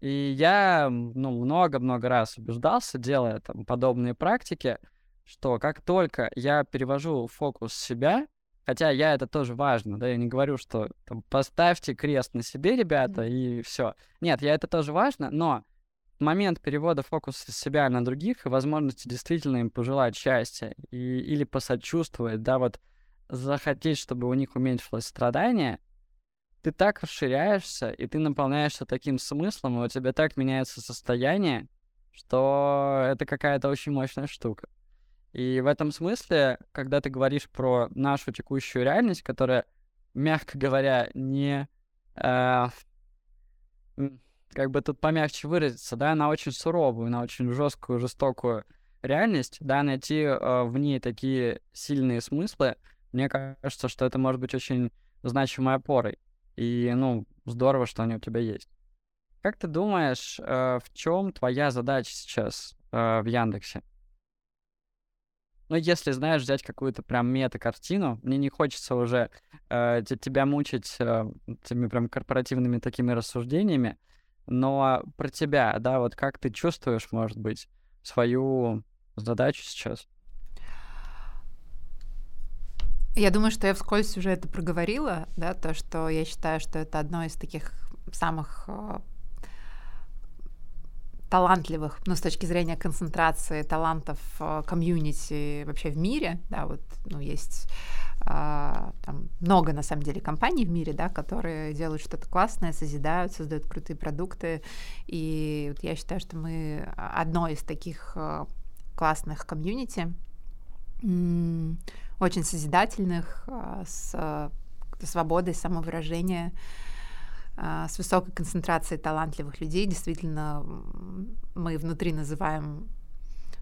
И я ну, много-много раз убеждался, делая там подобные практики, что как только я перевожу фокус себя, хотя я это тоже важно, да, я не говорю, что там, поставьте крест на себе, ребята, и все. Нет, я это тоже важно, но момент перевода фокуса себя на других и возможности действительно им пожелать счастья и, или посочувствовать, да, вот захотеть, чтобы у них уменьшилось страдание, ты так расширяешься, и ты наполняешься таким смыслом, и у тебя так меняется состояние, что это какая-то очень мощная штука. И в этом смысле, когда ты говоришь про нашу текущую реальность, которая, мягко говоря, не... Э, как бы тут помягче выразиться, да, она очень суровую, она очень жесткую, жестокую реальность, да, найти э, в ней такие сильные смыслы, мне кажется, что это может быть очень значимой опорой. И, ну, здорово, что они у тебя есть. Как ты думаешь, э, в чем твоя задача сейчас э, в Яндексе? Ну, если, знаешь, взять какую-то прям мета-картину, мне не хочется уже э, тебя мучить э, этими прям корпоративными такими рассуждениями, но про тебя, да, вот как ты чувствуешь, может быть, свою задачу сейчас? Я думаю, что я вскользь уже это проговорила, да, то, что я считаю, что это одно из таких самых э, талантливых, ну, с точки зрения концентрации талантов э, комьюнити вообще в мире, да, вот, ну, есть а, там много, на самом деле, компаний в мире, да, которые делают что-то классное, созидают, создают крутые продукты, и вот я считаю, что мы одно из таких классных комьюнити, очень созидательных, а, с свободой самовыражения, а, с высокой концентрацией талантливых людей. Действительно, мы внутри называем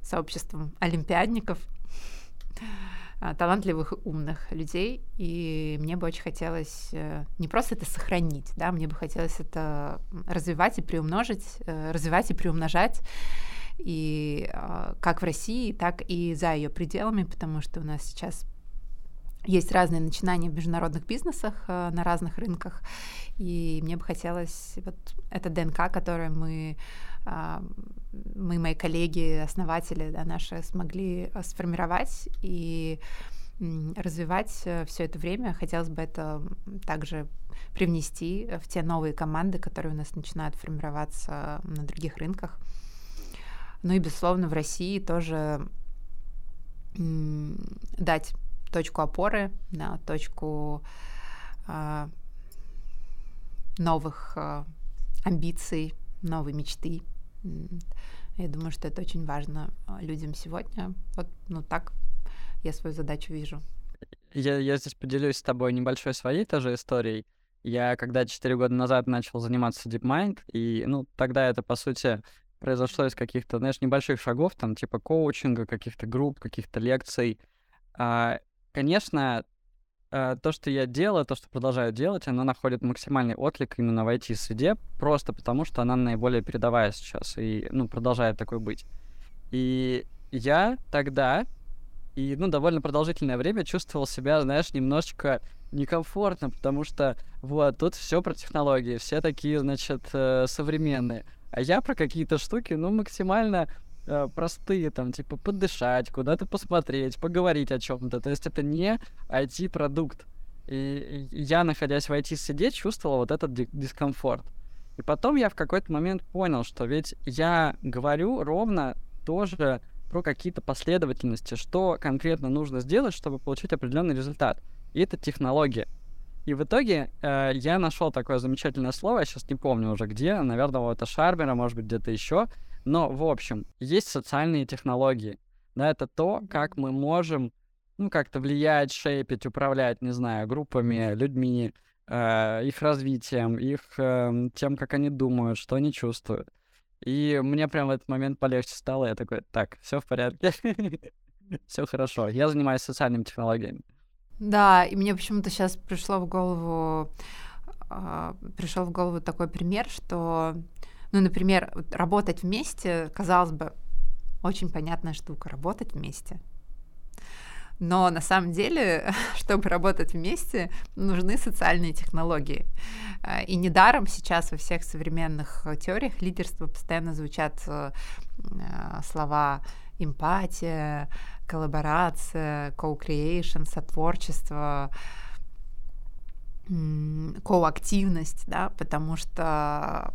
сообществом олимпиадников, а, талантливых умных людей. И мне бы очень хотелось э, не просто это сохранить, да, мне бы хотелось это развивать и приумножить, э, развивать и приумножать и э, как в России, так и за ее пределами, потому что у нас сейчас есть разные начинания в международных бизнесах э, на разных рынках, и мне бы хотелось вот это ДНК, которое мы э, мы, мои коллеги, основатели да, наши смогли сформировать и развивать э, все это время. Хотелось бы это также привнести в те новые команды, которые у нас начинают формироваться на других рынках. Ну и, безусловно, в России тоже дать точку опоры, да, точку э, новых э, амбиций, новой мечты. Я думаю, что это очень важно а, людям сегодня. Вот, ну так я свою задачу вижу. Я, я здесь поделюсь с тобой небольшой своей тоже историей. Я когда 4 года назад начал заниматься DeepMind, и, ну, тогда это, по сути, произошло из каких-то, знаешь, небольших шагов, там, типа коучинга, каких-то групп, каких-то лекций. А, конечно, а, то, что я делаю, то, что продолжаю делать, оно находит максимальный отклик именно в IT-среде, просто потому что она наиболее передовая сейчас и, ну, продолжает такой быть. И я тогда, и, ну, довольно продолжительное время чувствовал себя, знаешь, немножечко некомфортно, потому что, вот, тут все про технологии, все такие, значит, э, современные. А я про какие-то штуки, ну, максимально э, простые, там, типа, подышать, куда-то посмотреть, поговорить о чем-то. То есть это не IT-продукт. И, я, находясь в IT-среде, чувствовал вот этот дискомфорт. И потом я в какой-то момент понял, что ведь я говорю ровно тоже про какие-то последовательности, что конкретно нужно сделать, чтобы получить определенный результат. И это технология. И в итоге э, я нашел такое замечательное слово, я сейчас не помню уже где, наверное, это Шарбера, может быть, где-то еще. Но, в общем, есть социальные технологии. Да, это то, как мы можем, ну, как-то влиять, шейпить, управлять, не знаю, группами, людьми, э, их развитием, их э, тем, как они думают, что они чувствуют. И мне прям в этот момент полегче стало. Я такой, так, все в порядке, все хорошо. Я занимаюсь социальными технологиями. Да, и мне почему-то сейчас пришло в голову э, пришел в голову такой пример, что, ну, например, работать вместе, казалось бы, очень понятная штука, работать вместе. Но на самом деле, чтобы работать вместе, нужны социальные технологии. А, и недаром сейчас во всех современных теориях лидерства постоянно звучат э, слова эмпатия, коллаборация, co-creation, сотворчество, коактивность, да, потому что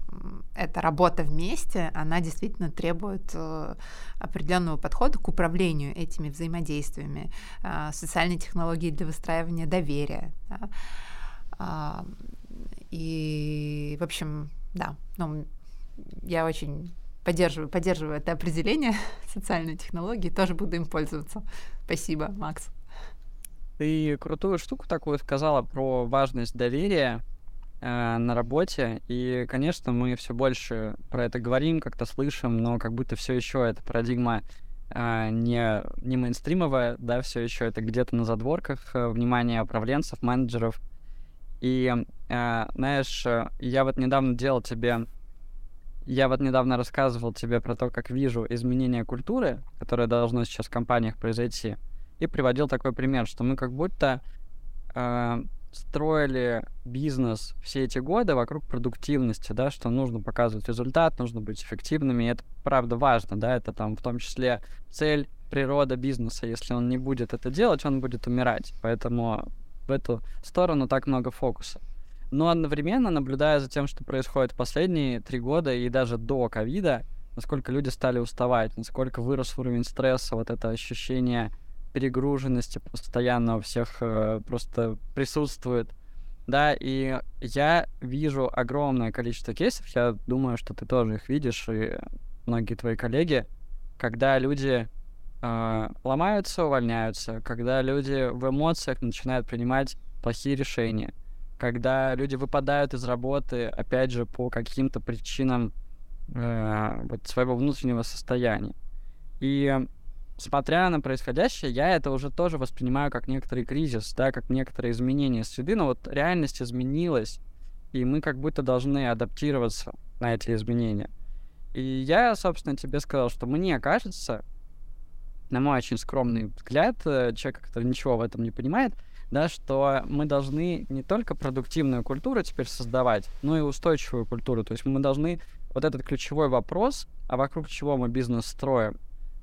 эта работа вместе, она действительно требует э, определенного подхода к управлению этими взаимодействиями, э, социальные технологии для выстраивания доверия. Да. И, в общем, да, ну, я очень поддерживаю, поддерживаю это определение социальной технологии, тоже буду им пользоваться. Спасибо, Макс. Ты крутую штуку такую сказала про важность доверия э, на работе. И, конечно, мы все больше про это говорим, как-то слышим, но как будто все еще эта парадигма э, не, не мейнстримовая, да, все еще это где-то на задворках э, внимания управленцев, менеджеров. И, э, знаешь, э, я вот недавно делал тебе я вот недавно рассказывал тебе про то, как вижу изменение культуры, которое должно сейчас в компаниях произойти, и приводил такой пример, что мы как будто э, строили бизнес все эти годы вокруг продуктивности, да, что нужно показывать результат, нужно быть эффективными, и это правда важно, да, это там в том числе цель, природа бизнеса, если он не будет это делать, он будет умирать, поэтому в эту сторону так много фокуса но одновременно, наблюдая за тем, что происходит последние три года и даже до ковида, насколько люди стали уставать, насколько вырос уровень стресса, вот это ощущение перегруженности постоянно у всех э, просто присутствует. Да, и я вижу огромное количество кейсов, я думаю, что ты тоже их видишь, и многие твои коллеги, когда люди э, ломаются, увольняются, когда люди в эмоциях начинают принимать плохие решения, когда люди выпадают из работы, опять же, по каким-то причинам э, вот своего внутреннего состояния. И смотря на происходящее, я это уже тоже воспринимаю как некоторый кризис, да, как некоторые изменения среды, но вот реальность изменилась, и мы как будто должны адаптироваться на эти изменения. И я, собственно, тебе сказал, что мне кажется, на мой очень скромный взгляд, э, человека, который ничего в этом не понимает, да, что мы должны не только продуктивную культуру теперь создавать, но и устойчивую культуру. То есть мы должны вот этот ключевой вопрос, а вокруг чего мы бизнес строим,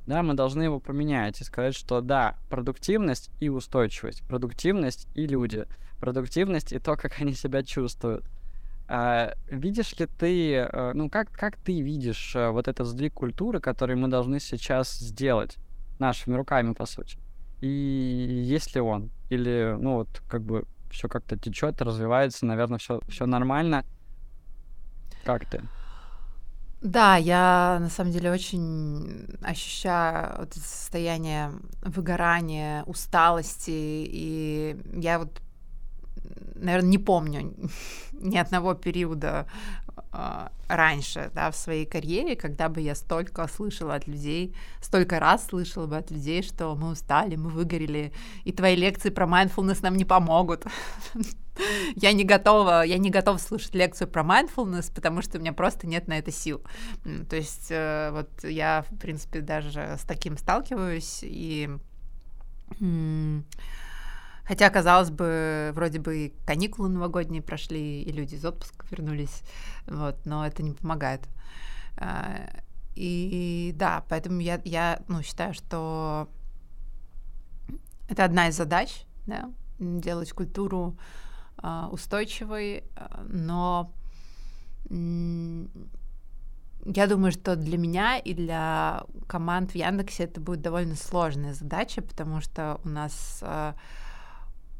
да, мы должны его поменять и сказать, что да, продуктивность и устойчивость, продуктивность и люди, продуктивность и то, как они себя чувствуют. А, видишь ли ты, э, ну как, как ты видишь э, вот этот сдвиг культуры, который мы должны сейчас сделать нашими руками, по сути? И есть ли он? Или, ну вот, как бы все как-то течет, развивается, наверное, все, все нормально. Как ты? Да, я на самом деле очень ощущаю вот это состояние выгорания, усталости, и я вот, наверное, не помню ни одного периода раньше, да, в своей карьере, когда бы я столько слышала от людей, столько раз слышала бы от людей, что мы устали, мы выгорели, и твои лекции про mindfulness нам не помогут. я не готова, я не готова слушать лекцию про mindfulness, потому что у меня просто нет на это сил. То есть э, вот я, в принципе, даже с таким сталкиваюсь, и Хотя, казалось бы, вроде бы каникулы новогодние прошли, и люди из отпуска вернулись, вот, но это не помогает. А, и да, поэтому я, я ну, считаю, что это одна из задач, да, делать культуру uh, устойчивой, но я думаю, что для меня и для команд в Яндексе это будет довольно сложная задача, потому что у нас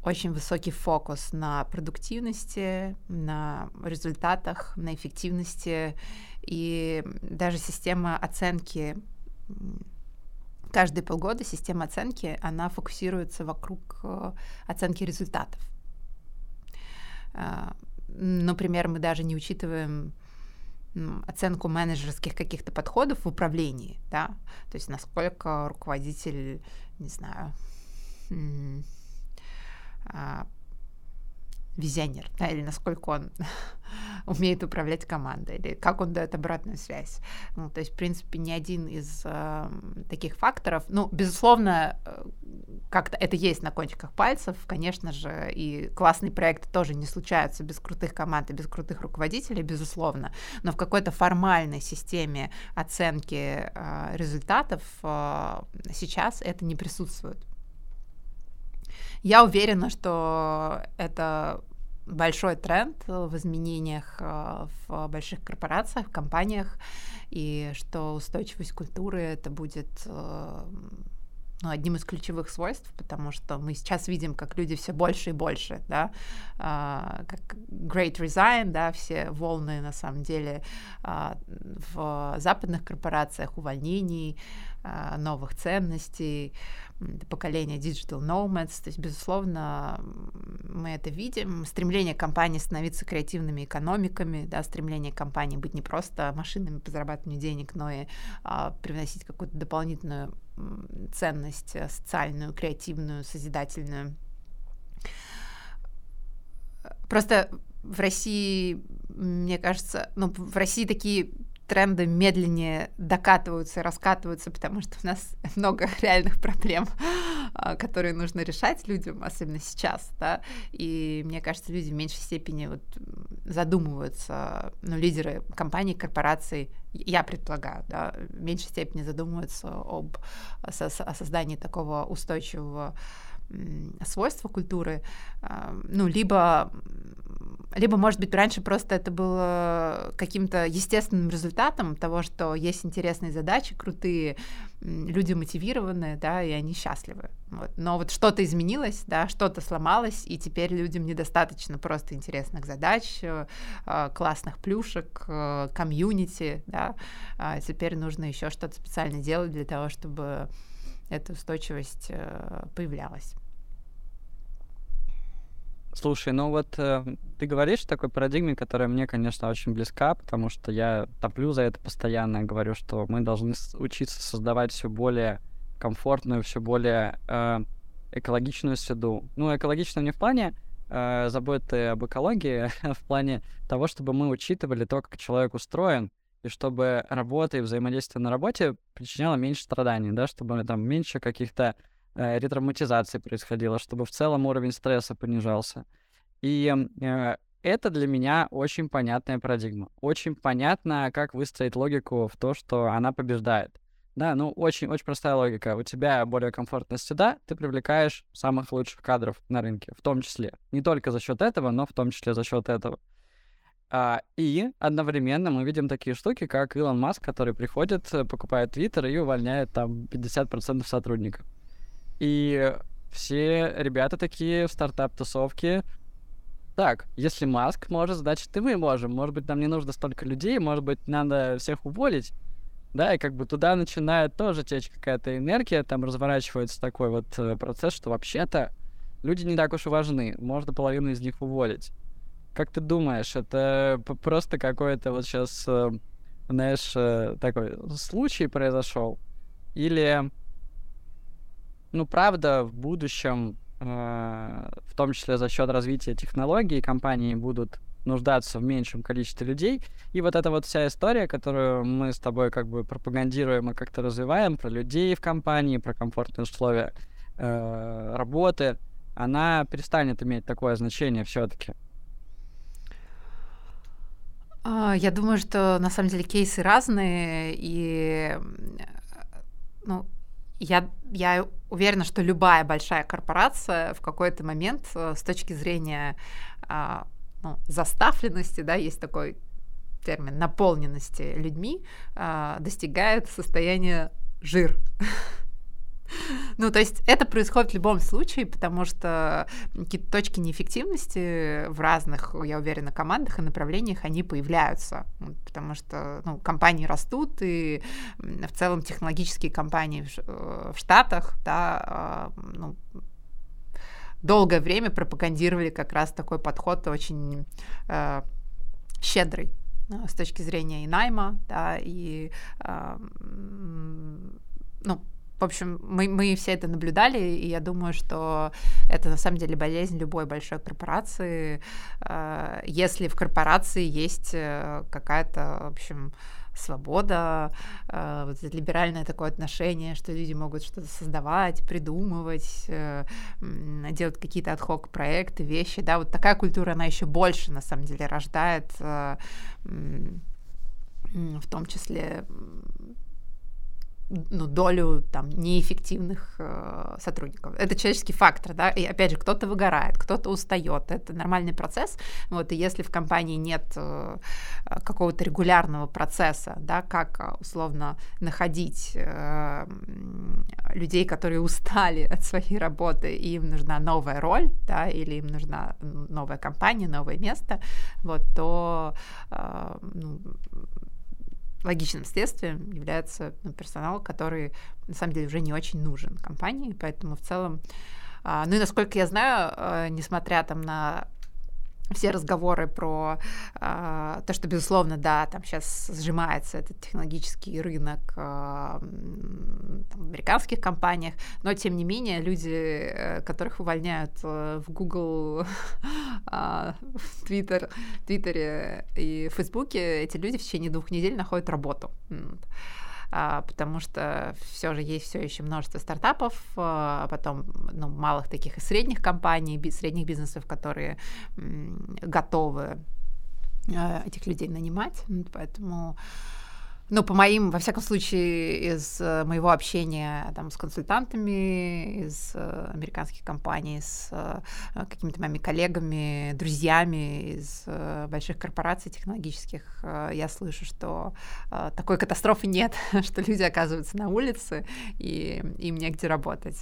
очень высокий фокус на продуктивности, на результатах, на эффективности и даже система оценки каждые полгода система оценки, она фокусируется вокруг э, оценки результатов. Э, например, мы даже не учитываем оценку менеджерских каких-то подходов в управлении, да, то есть насколько руководитель, не знаю, а, визионер, да, или насколько он умеет управлять командой, или как он дает обратную связь. Ну, то есть, в принципе, ни один из э, таких факторов, ну, безусловно, э, как-то это есть на кончиках пальцев, конечно же, и классные проекты тоже не случаются без крутых команд и без крутых руководителей, безусловно, но в какой-то формальной системе оценки э, результатов э, сейчас это не присутствует. Я уверена, что это большой тренд в изменениях э, в больших корпорациях, в компаниях, и что устойчивость культуры это будет э, ну, одним из ключевых свойств, потому что мы сейчас видим, как люди все больше и больше, да, uh, как Great Resign, да, все волны на самом деле uh, в западных корпорациях увольнений, uh, новых ценностей, поколение digital nomads, то есть, безусловно, мы это видим, стремление компании становиться креативными экономиками, да, стремление компании быть не просто машинами по зарабатыванию денег, но и а, привносить какую-то дополнительную ценность э, социальную, креативную, созидательную. Просто в России, мне кажется, ну, в России такие тренды медленнее докатываются, раскатываются, потому что у нас много реальных проблем, а, которые нужно решать людям, особенно сейчас, да, и мне кажется, люди в меньшей степени вот задумываются, ну, лидеры компаний, корпораций, я предполагаю, да, в меньшей степени задумываются об о создании такого устойчивого свойства культуры, а, ну, либо либо, может быть, раньше просто это было каким-то естественным результатом того, что есть интересные задачи, крутые, люди мотивированные, да, и они счастливы. Вот. Но вот что-то изменилось, да, что-то сломалось, и теперь людям недостаточно просто интересных задач, э, классных плюшек, э, комьюнити, да, а теперь нужно еще что-то специально делать для того, чтобы эта устойчивость э, появлялась. Слушай, ну вот э, ты говоришь такой парадигме, которая мне, конечно, очень близка, потому что я топлю за это постоянно, говорю, что мы должны учиться создавать все более комфортную, все более э, экологичную среду. Ну, экологичную не в плане э, заботы об экологии, а в плане того, чтобы мы учитывали то, как человек устроен, и чтобы работа и взаимодействие на работе причиняло меньше страданий, да, чтобы там меньше каких-то э, ретравматизации происходило, чтобы в целом уровень стресса понижался. И э, это для меня очень понятная парадигма. Очень понятно, как выстроить логику в то, что она побеждает. Да, ну очень-очень простая логика. У тебя более комфортная среда, ты привлекаешь самых лучших кадров на рынке, в том числе. Не только за счет этого, но в том числе за счет этого. А, и одновременно мы видим такие штуки, как Илон Маск, который приходит, покупает Твиттер и увольняет там 50% сотрудников. И все ребята такие в стартап-тусовке. Так, если Маск может, значит и мы можем. Может быть, нам не нужно столько людей, может быть, надо всех уволить. Да, и как бы туда начинает тоже течь какая-то энергия, там разворачивается такой вот э, процесс, что вообще-то люди не так уж и важны, можно половину из них уволить. Как ты думаешь, это просто какой-то вот сейчас, э, знаешь, э, такой случай произошел? Или ну, правда, в будущем, э, в том числе за счет развития технологий, компании будут нуждаться в меньшем количестве людей. И вот эта вот вся история, которую мы с тобой как бы пропагандируем и как-то развиваем, про людей в компании, про комфортные условия э, работы, она перестанет иметь такое значение все-таки. А, я думаю, что на самом деле кейсы разные, и ну, я, я уверена, что любая большая корпорация в какой-то момент э, с точки зрения а, ну, заставленности, да, есть такой термин наполненности людьми, а, достигает состояния жир. Ну, то есть это происходит в любом случае, потому что какие-то точки неэффективности в разных, я уверена, командах и направлениях, они появляются, потому что ну, компании растут, и в целом технологические компании в, э, Штатах, да, а, ну, долгое время пропагандировали как раз такой подход очень э, щедрый э, с точки зрения и найма, да, и э, ну, в общем, мы, мы все это наблюдали, и я думаю, что это на самом деле болезнь любой большой корпорации. Э, если в корпорации есть э, какая-то, в общем, свобода, э, вот это либеральное такое отношение, что люди могут что-то создавать, придумывать, делать какие-то отхок проекты, вещи, да, вот такая культура, она еще больше, на самом деле, рождает в том числе ну, долю там неэффективных э, сотрудников. Это человеческий фактор, да, и опять же, кто-то выгорает, кто-то устает, это нормальный процесс, вот, и если в компании нет э, какого-то регулярного процесса, да, как э, условно находить э, людей, которые устали от своей работы, и им нужна новая роль, да, или им нужна новая компания, новое место, вот, то э, ну, логичным следствием является ну, персонал, который на самом деле уже не очень нужен компании, поэтому в целом, а, ну и насколько я знаю, а, несмотря там на все разговоры про э, то, что, безусловно, да, там сейчас сжимается этот технологический рынок э, в американских компаниях, но, тем не менее, люди, э, которых увольняют э, в Google, э, в Twitter, Твиттере и Фейсбуке, эти люди в течение двух недель находят работу. А, потому что все же есть все еще множество стартапов, а потом ну, малых таких и средних компаний, средних бизнесов, которые готовы а, этих людей нанимать. Поэтому ну, по моим, во всяком случае, из э, моего общения там, с консультантами, из э, американских компаний, с э, какими-то моими коллегами, друзьями из больших корпораций технологических, я слышу, что такой катастрофы нет, что люди оказываются на улице, и им негде работать.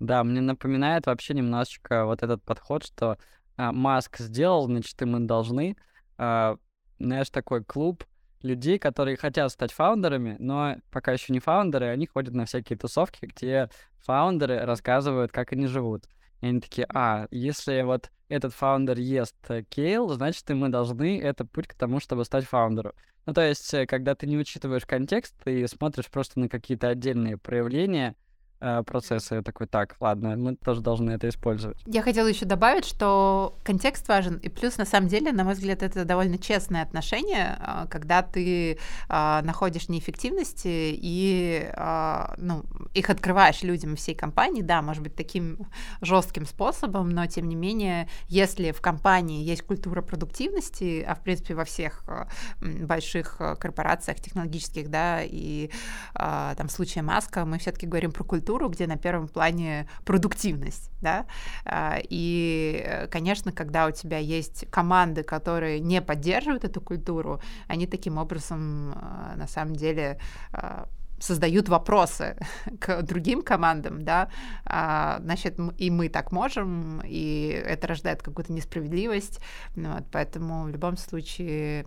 Да, мне напоминает вообще немножечко вот этот подход, что а, Маск сделал, значит, и мы должны. А, знаешь, такой клуб людей, которые хотят стать фаундерами, но пока еще не фаундеры, они ходят на всякие тусовки, где фаундеры рассказывают, как они живут. И они такие, а, если вот этот фаундер ест э, кейл, значит, и мы должны, это путь к тому, чтобы стать фаундером. Ну, то есть, э, когда ты не учитываешь контекст, ты смотришь просто на какие-то отдельные проявления, процесса. Я такой, так, ладно, мы тоже должны это использовать. Я хотела еще добавить, что контекст важен, и плюс, на самом деле, на мой взгляд, это довольно честное отношение, а, когда ты а, находишь неэффективности и а, ну, их открываешь людям всей компании, да, может быть, таким жестким способом, но, тем не менее, если в компании есть культура продуктивности, а, в принципе, во всех больших корпорациях технологических, да, и там в случае Маска мы все-таки говорим про культуру, культуру, где на первом плане продуктивность, да, а, и, конечно, когда у тебя есть команды, которые не поддерживают эту культуру, они таким образом, а, на самом деле, а, создают вопросы к другим командам, да, значит, и мы так можем, и это рождает какую-то несправедливость, вот, поэтому в любом случае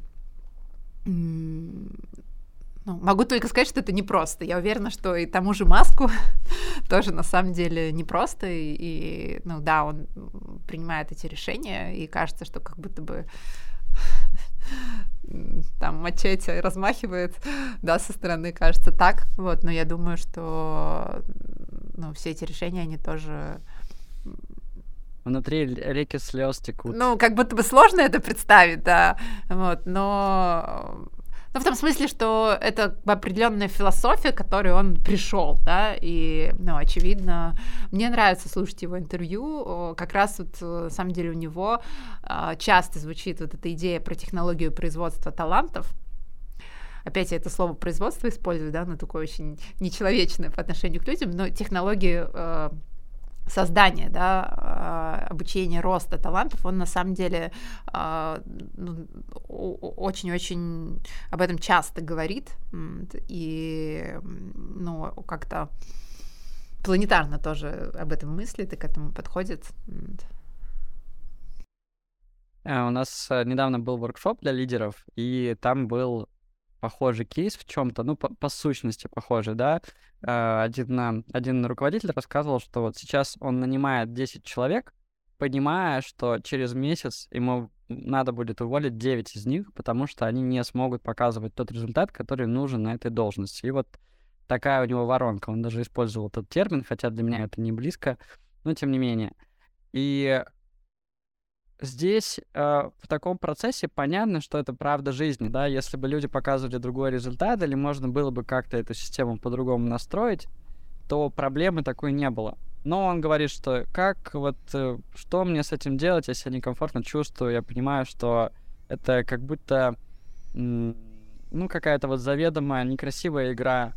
ну, могу только сказать, что это непросто. Я уверена, что и тому же Маску тоже на самом деле непросто. И, и, ну да, он принимает эти решения, и кажется, что как будто бы там мачете размахивает, да, со стороны кажется так, вот, но я думаю, что ну, все эти решения, они тоже Внутри реки слез текут. Ну, как будто бы сложно это представить, да, вот, но ну, в том смысле, что это определенная философия, к которой он пришел, да, и, ну, очевидно, мне нравится слушать его интервью, как раз вот, э, на самом деле, у него а, часто звучит вот эта идея про технологию производства талантов, опять я это слово производство использую, да, но такое очень нечеловечное по отношению к людям, но технологии э, создания, да, а, обучения роста талантов, он на самом деле а, ну, очень-очень об этом часто говорит и ну, как-то планетарно тоже об этом мыслит и к этому подходит. А, у нас э, недавно был воркшоп для лидеров, и там был похожий кейс в чем-то, ну, по, по сущности похожий, да. Э, один, один руководитель рассказывал, что вот сейчас он нанимает 10 человек, понимая, что через месяц ему надо будет уволить 9 из них, потому что они не смогут показывать тот результат, который нужен на этой должности. И вот такая у него воронка. Он даже использовал этот термин, хотя для меня это не близко, но тем не менее. И здесь э, в таком процессе понятно, что это правда жизни, да, если бы люди показывали другой результат, или можно было бы как-то эту систему по-другому настроить, то проблемы такой не было. Но он говорит, что как вот, э, что мне с этим делать, если я некомфортно чувствую, я понимаю, что это как будто, ну, какая-то вот заведомая некрасивая игра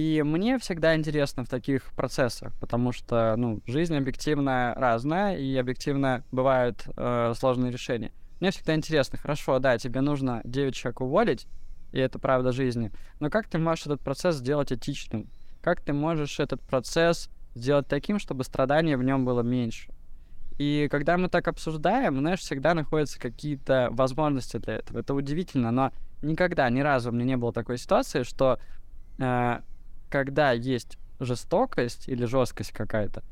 И мне всегда интересно в таких процессах, потому что, ну, жизнь объективно разная, и объективно бывают э, сложные решения. Мне всегда интересно, хорошо, да, тебе нужно 9 человек уволить, и это правда жизни, но как ты можешь этот процесс сделать этичным? Как ты можешь этот процесс сделать таким, чтобы страдания в нем было меньше? И когда мы так обсуждаем, знаешь, всегда находятся какие-то возможности для этого. Это удивительно, но никогда, ни разу у меня не было такой ситуации, что э, когда есть жестокость или жесткость какая-то,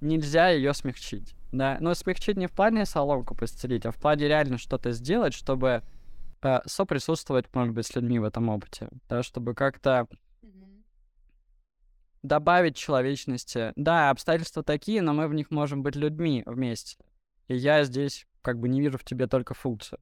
нельзя ее смягчить. Да, но смягчить не в плане соломку постелить, а в плане реально что-то сделать, чтобы э, соприсутствовать, может быть, с людьми в этом опыте, да, чтобы как-то добавить человечности. Да, обстоятельства такие, но мы в них можем быть людьми вместе. И я здесь как бы не вижу в тебе только функцию.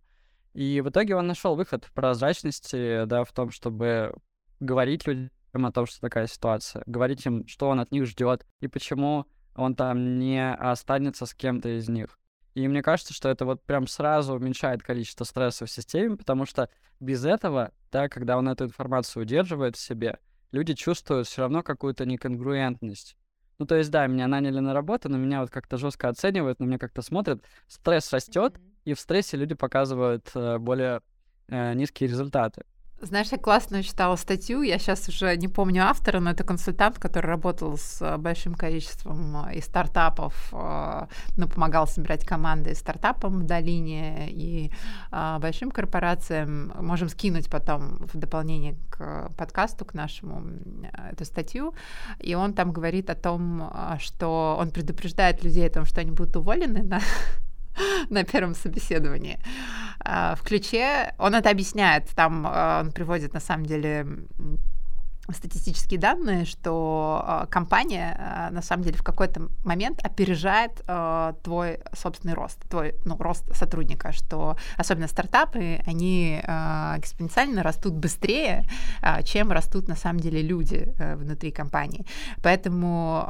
И в итоге он нашел выход в прозрачности, да, в том, чтобы говорить людям о том, что такая ситуация, говорить им, что он от них ждет и почему он там не останется с кем-то из них. И мне кажется, что это вот прям сразу уменьшает количество стресса в системе, потому что без этого, да, когда он эту информацию удерживает в себе, люди чувствуют все равно какую-то неконгруентность. Ну, то есть, да, меня наняли на работу, но меня вот как-то жестко оценивают, на меня как-то смотрят. Стресс растет, mm-hmm. и в стрессе люди показывают э, более э, низкие результаты. Знаешь, я классно читала статью, я сейчас уже не помню автора, но это консультант, который работал с э, большим количеством э, и стартапов, э, ну, помогал собирать команды стартапам в долине и большим корпорациям. Можем скинуть потом в дополнение к подкасту, к нашему, эту статью. И он там говорит о том, что он предупреждает людей о том, что они будут уволены на на первом собеседовании. А, в ключе он это объясняет, там а, он приводит на самом деле статистические данные, что э, компания на самом деле в какой-то момент опережает твой собственный рост, твой ну, рост сотрудника, что особенно стартапы, они экспоненциально растут быстрее, чем растут на самом деле люди э, внутри компании. Поэтому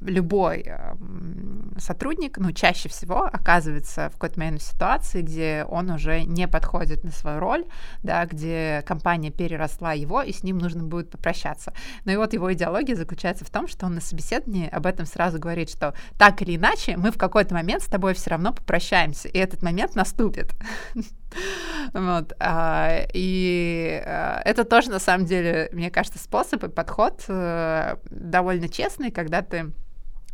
любой эм, сотрудник, ну, чаще всего оказывается в какой-то момент в ситуации, где он уже не подходит на свою роль, да, где компания переросла его, и с ним нужно будет попрощаться. Но и вот его идеология заключается в том, что он на собеседовании об этом сразу говорит, что так или иначе мы в какой-то момент с тобой все равно попрощаемся, и этот момент наступит. Вот. А, и а, это тоже, на самом деле, мне кажется, способ и подход э, довольно честный, когда ты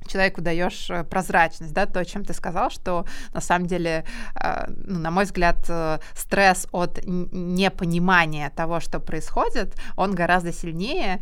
человеку даешь э, прозрачность, да, то, о чем ты сказал, что на самом деле, э, ну, на мой взгляд, э, стресс от непонимания того, что происходит, он гораздо сильнее,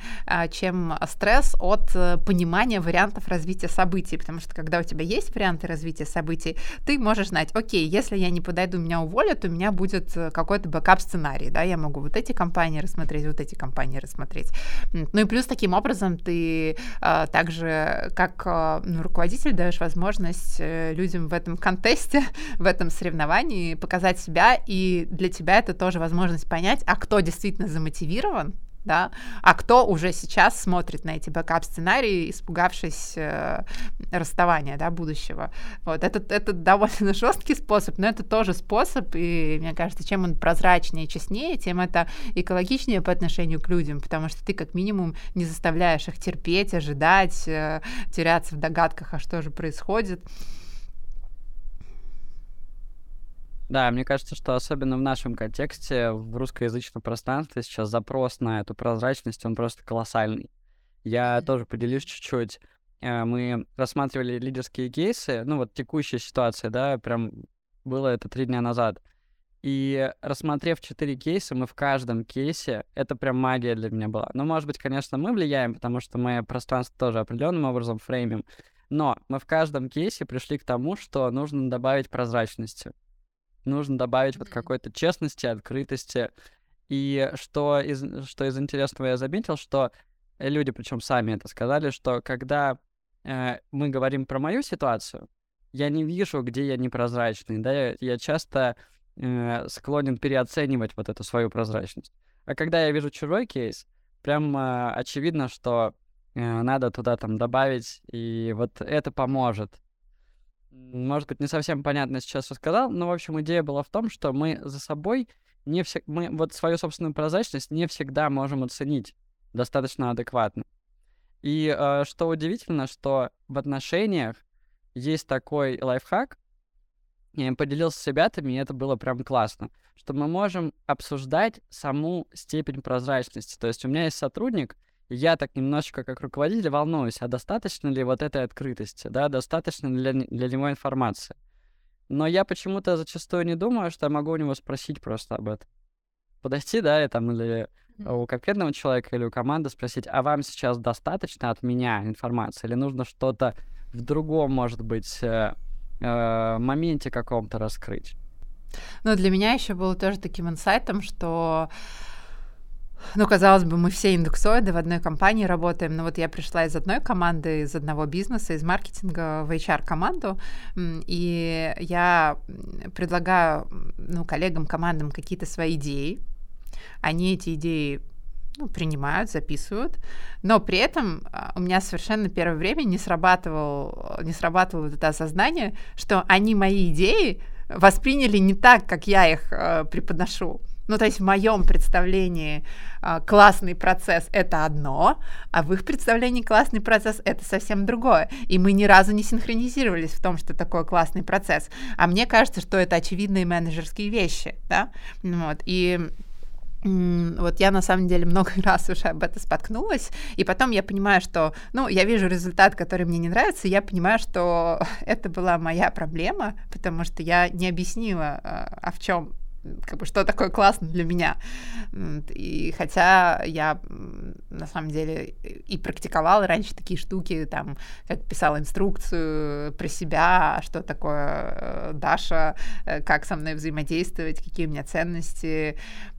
чем стресс от понимания вариантов развития событий, потому что когда у тебя есть варианты развития событий, ты можешь знать, окей, если я не подойду, меня уволят, у меня будет какой-то бэкап-сценарий, да, я могу вот эти компании рассмотреть, вот эти компании рассмотреть. Ну и плюс таким образом ты также, как ну, руководитель даешь возможность э, людям в этом контесте, в этом соревновании показать себя, и для тебя это тоже возможность понять, а кто действительно замотивирован, да, а кто уже сейчас смотрит на эти бэкап-сценарии, испугавшись э, расставания, да, будущего. Вот, это, это довольно жесткий способ, но это тоже способ, и мне кажется, чем он прозрачнее честнее, тем это экологичнее по отношению к людям, потому что ты как минимум не заставляешь их терпеть, ожидать, э, теряться в догадках, а что же происходит. Да, мне кажется, что особенно в нашем контексте, в русскоязычном пространстве сейчас запрос на эту прозрачность, он просто колоссальный. Я тоже поделюсь чуть-чуть. Э, мы рассматривали лидерские кейсы, ну вот текущая ситуация, да, прям было это три дня назад. И рассмотрев четыре кейса, мы в каждом кейсе, это прям магия для меня была. Ну, может быть, конечно, мы влияем, потому что мы пространство тоже определенным образом фреймим, но мы в каждом кейсе пришли к тому, что нужно добавить прозрачности нужно добавить вот какой-то честности, открытости. И что из, что из интересного я заметил, что люди, причем сами это сказали, что когда э, мы говорим про мою ситуацию, я не вижу, где я непрозрачный, да, я, я часто э, склонен переоценивать вот эту свою прозрачность. А когда я вижу чужой кейс, прям э, очевидно, что э, надо туда там добавить, и вот это поможет может быть, не совсем понятно сейчас рассказал, но, в общем, идея была в том, что мы за собой не все... мы вот свою собственную прозрачность не всегда можем оценить. достаточно адекватно. И э, что удивительно, что в отношениях есть такой лайфхак, я им поделился с ребятами, и это было прям классно, что мы можем обсуждать саму степень прозрачности. То есть у меня есть сотрудник, я так немножечко как руководитель волнуюсь, а достаточно ли вот этой открытости, да, достаточно ли для, для него информации. Но я почему-то зачастую не думаю, что я могу у него спросить просто об этом. Подойти, да, и там, или у конкретного человека, или у команды спросить, а вам сейчас достаточно от меня информации, или нужно что-то в другом, может быть, э, э, моменте каком-то раскрыть? Ну, для меня еще было тоже таким инсайтом, что ну, казалось бы, мы все индексоиды в одной компании работаем, но вот я пришла из одной команды, из одного бизнеса, из маркетинга в HR-команду, и я предлагаю ну, коллегам, командам какие-то свои идеи, они эти идеи ну, принимают, записывают, но при этом а, у меня совершенно первое время не срабатывал, не срабатывало это осознание, что они мои идеи восприняли не так, как я их э, преподношу. Ну, то есть в моем представлении э, классный процесс это одно, а в их представлении классный процесс это совсем другое. И мы ни разу не синхронизировались в том, что такое классный процесс. А мне кажется, что это очевидные менеджерские вещи, да. Вот. И вот я на самом деле много раз уже об этом споткнулась, и потом я понимаю, что, ну, я вижу результат, который мне не нравится, и я понимаю, что это была моя проблема, потому что я не объяснила, а, а в чем как бы, что такое классно для меня. И хотя я на самом деле и практиковала раньше такие штуки, там, как писала инструкцию про себя, что такое э, Даша, э, как со мной взаимодействовать, какие у меня ценности.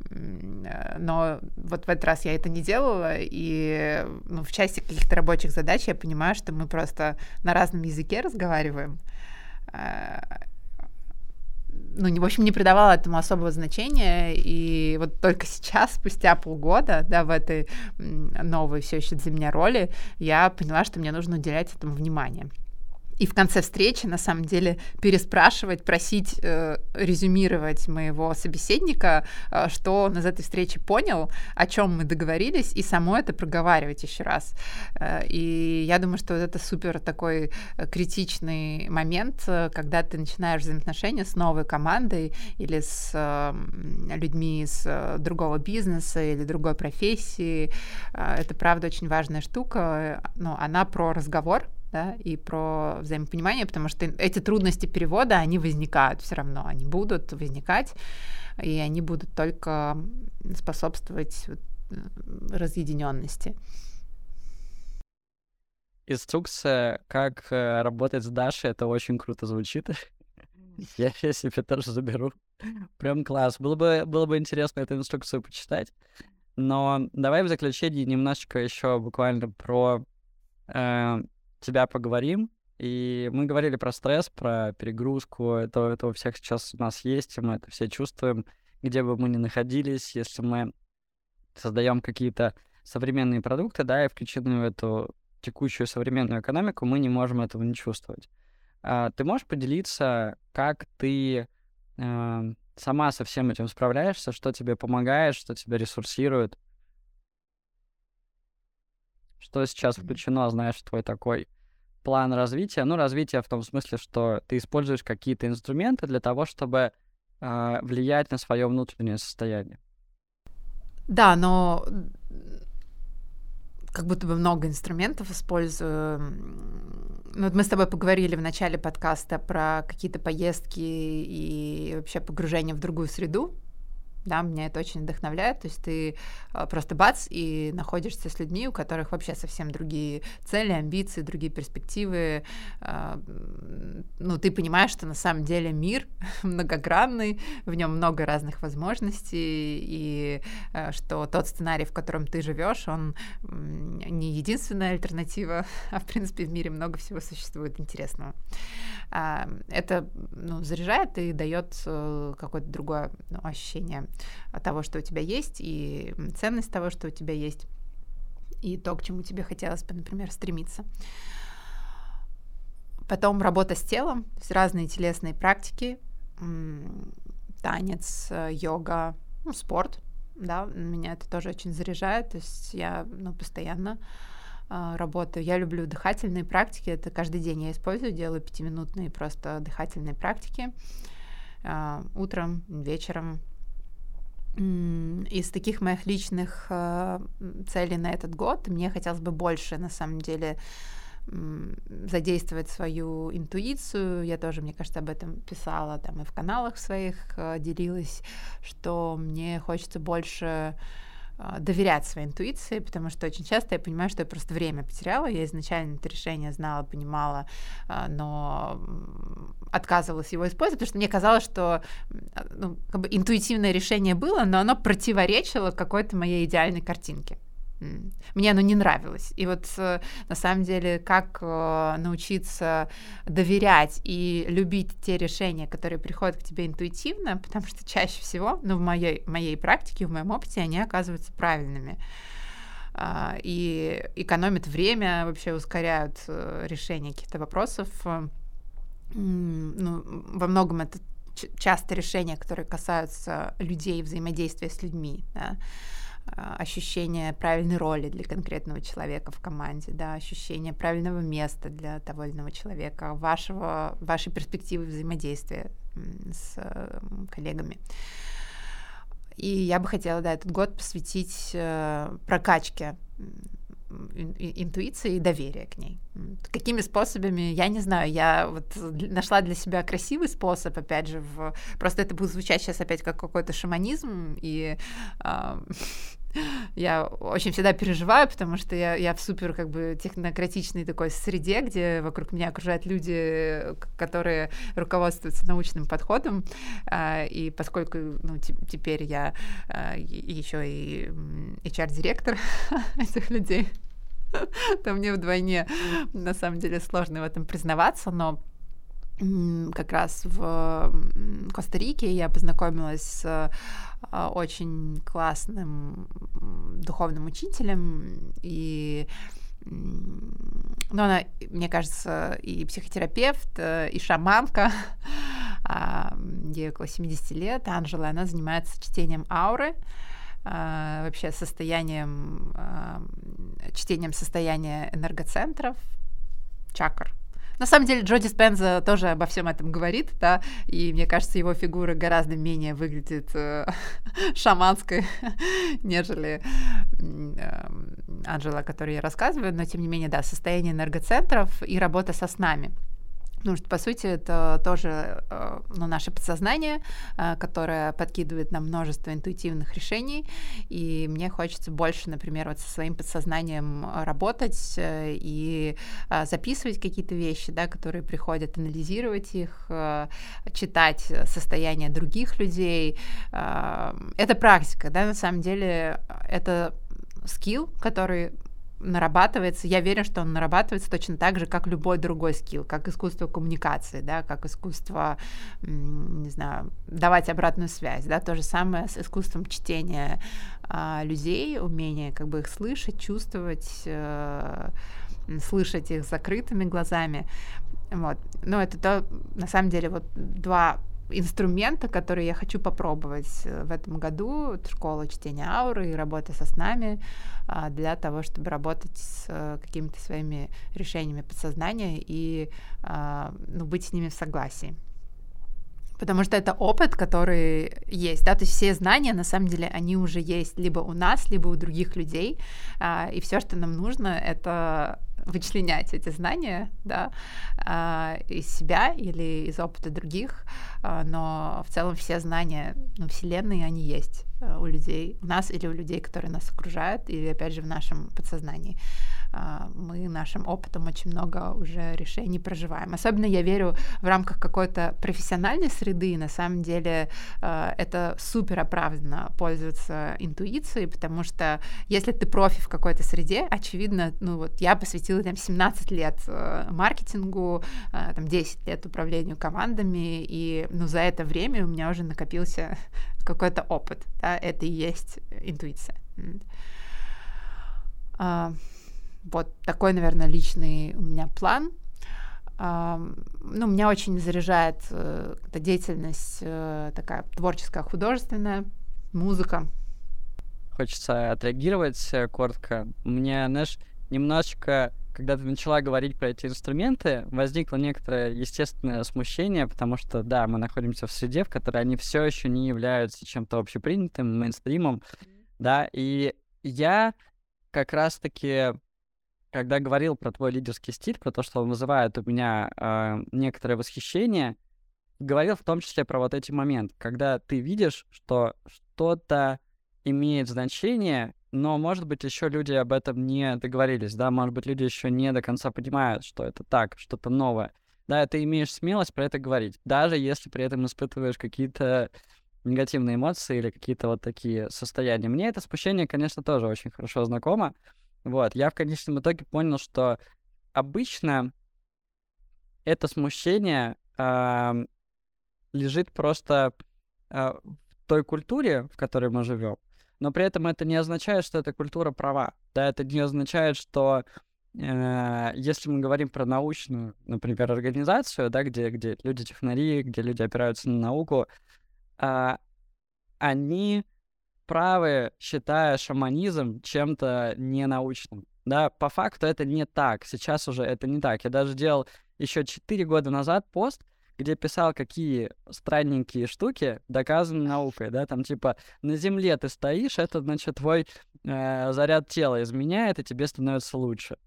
Э, но вот в этот раз я это не делала, и ну, в части каких-то рабочих задач я понимаю, что мы просто на разном языке разговариваем ну, в общем, не придавала этому особого значения, и вот только сейчас, спустя полгода, да, в этой новой все еще для меня роли, я поняла, что мне нужно уделять этому внимание и в конце встречи, на самом деле, переспрашивать, просить э, резюмировать моего собеседника, э, что он из этой встречи понял, о чем мы договорились, и само это проговаривать еще раз. Э, и я думаю, что вот это супер такой э, критичный момент, э, когда ты начинаешь взаимоотношения с новой командой или с э, людьми из э, другого бизнеса или другой профессии. Э, это, правда, очень важная штука. Но она про разговор, да, и про взаимопонимание, потому что эти трудности перевода, они возникают все равно, они будут возникать, и они будут только способствовать разъединенности. Инструкция, как э, работать с Дашей, это очень круто звучит. Я, я себе тоже заберу. Прям класс. Было бы, было бы интересно эту инструкцию почитать. Но давай в заключение немножечко еще буквально про э, тебя поговорим. И мы говорили про стресс, про перегрузку. Это, это у всех сейчас у нас есть, и мы это все чувствуем, где бы мы ни находились, если мы создаем какие-то современные продукты, да, и включены в эту текущую современную экономику, мы не можем этого не чувствовать. А, ты можешь поделиться, как ты э, сама со всем этим справляешься, что тебе помогает, что тебя ресурсирует? Что сейчас включено, знаешь, в твой такой план развития? Ну, развитие в том смысле, что ты используешь какие-то инструменты для того, чтобы э, влиять на свое внутреннее состояние. Да, но как будто бы много инструментов использую. Ну, вот мы с тобой поговорили в начале подкаста про какие-то поездки и вообще погружение в другую среду да, меня это очень вдохновляет, то есть ты а, просто бац и находишься с людьми, у которых вообще совсем другие цели, амбиции, другие перспективы, а, ну, ты понимаешь, что на самом деле мир многогранный, в нем много разных возможностей, и а, что тот сценарий, в котором ты живешь, он не единственная альтернатива, а в принципе в мире много всего существует интересного. Это ну, заряжает и дает э, какое-то другое ну, ощущение того, что у тебя есть, и ценность того, что у тебя есть, и то, к чему тебе хотелось бы, например, стремиться. Потом работа с телом, разные телесные практики, танец, йога, ну, спорт, да, меня это тоже очень заряжает, то есть я, ну, постоянно э, работаю. Я люблю дыхательные практики, это каждый день я использую, делаю пятиминутные просто дыхательные практики э, утром, вечером. Из таких моих личных э, целей на этот год мне хотелось бы больше, на самом деле, задействовать свою интуицию. Я тоже, мне кажется, об этом писала там и в каналах своих э, делилась, что мне хочется больше доверять своей интуиции, потому что очень часто я понимаю, что я просто время потеряла. Я изначально это решение знала, понимала, э, но отказывалась его использовать, потому что мне казалось, что ну, как бы интуитивное решение было, но оно противоречило какой-то моей идеальной картинке. Мне оно не нравилось. И вот э, на самом деле, как э, научиться доверять и любить те решения, которые приходят к тебе интуитивно, потому что чаще всего, ну, в моей, моей практике, в моем опыте, они оказываются правильными а, и экономят время, вообще ускоряют э, решение каких-то вопросов. Ну, во многом это часто решения, которые касаются людей, взаимодействия с людьми. Да? А, ощущение правильной роли для конкретного человека в команде, да, ощущение правильного места для того или иного человека, вашего, вашей перспективы взаимодействия с коллегами. И я бы хотела, да, этот год посвятить э, прокачке интуиции и доверия к ней. Какими способами, я не знаю, я вот нашла для себя красивый способ, опять же, в... просто это будет звучать сейчас опять как какой-то шаманизм, и э, я очень всегда переживаю, потому что я, я в супер как бы технократичной такой среде, где вокруг меня окружают люди, которые руководствуются научным подходом, э, и поскольку ну, теперь я э, еще и HR-директор этих людей, то мне вдвойне на самом деле сложно в этом признаваться, но как раз в Коста-Рике я познакомилась с а, очень классным духовным учителем, и ну, она, мне кажется, и психотерапевт, э, и шаманка, а, ей около 70 лет, Анжела, она занимается чтением ауры, а, вообще состоянием, чтением состояния энергоцентров, чакр, на самом деле Джо Диспенза тоже обо всем этом говорит, да, и мне кажется, его фигура гораздо менее выглядит э, шаманской, нежели э, Анжела, о которой я рассказываю, но тем не менее, да, состояние энергоцентров и работа со снами. Потому что, по сути, это тоже э, ну, наше подсознание, э, которое подкидывает нам множество интуитивных решений, и мне хочется больше, например, вот со своим подсознанием работать э, и записывать какие-то вещи, да, которые приходят, анализировать их, читать состояние других людей. Это практика, да, на самом деле это скилл, который нарабатывается, я верю, что он нарабатывается точно так же, как любой другой скилл, как искусство коммуникации, да, как искусство, не знаю, давать обратную связь, да, то же самое с искусством чтения а, людей, умение как бы их слышать, чувствовать, э, слышать их закрытыми глазами, вот. Но это то, на самом деле, вот два инструмента, которые я хочу попробовать э, в этом году. Школа чтения ауры и работа со снами а, для того, чтобы работать с э, какими-то своими решениями подсознания и а, ну, быть с ними в согласии. Потому что это опыт, который есть, да, то есть все знания, на самом деле, они уже есть либо у нас, либо у других людей, а, и все, что нам нужно, это вычленять эти знания, да, а, из себя или из опыта других, а, но в целом все знания ну, Вселенной, они есть э, у людей, у нас или у людей, которые нас окружают, или, опять же, в нашем подсознании. А, мы нашим опытом очень много уже решений проживаем. Особенно я верю в рамках какой-то профессиональной среды, на самом деле это супер оправданно пользоваться интуицией, потому что если ты профи в какой-то среде, очевидно, ну вот я посвятила там 17 лет э, маркетингу, там 10 лет управлению командами, и ну за это время у меня уже накопился какой-то опыт, да, это и есть интуиция. А, вот такой, наверное, личный у меня план. Ну, меня очень заряжает э, деятельность такая творческая, художественная, музыка, хочется отреагировать э, коротко. Мне, знаешь, немножечко, когда ты начала говорить про эти инструменты, возникло некоторое естественное смущение, потому что, да, мы находимся в среде, в которой они все еще не являются чем-то общепринятым, мейнстримом, да, и я как раз-таки, когда говорил про твой лидерский стиль, про то, что он вызывает у меня э, некоторое восхищение, говорил в том числе про вот эти моменты, когда ты видишь, что что-то имеет значение, но, может быть, еще люди об этом не договорились, да, может быть, люди еще не до конца понимают, что это так, что-то новое. Да, ты имеешь смелость про это говорить, даже если при этом испытываешь какие-то негативные эмоции или какие-то вот такие состояния. Мне это спущение, конечно, тоже очень хорошо знакомо. Вот, я в конечном итоге понял, что обычно это смущение э, лежит просто э, в той культуре, в которой мы живем, но при этом это не означает, что эта культура права. Да, это не означает, что э, если мы говорим про научную, например, организацию, да, где, где люди-технари, где люди опираются на науку, э, они правы, считая шаманизм чем-то ненаучным. Да, по факту это не так. Сейчас уже это не так. Я даже делал еще 4 года назад пост, где писал, какие странненькие штуки доказаны наукой, да, там типа на Земле ты стоишь, это, значит, твой э, заряд тела изменяет, и тебе становится лучше.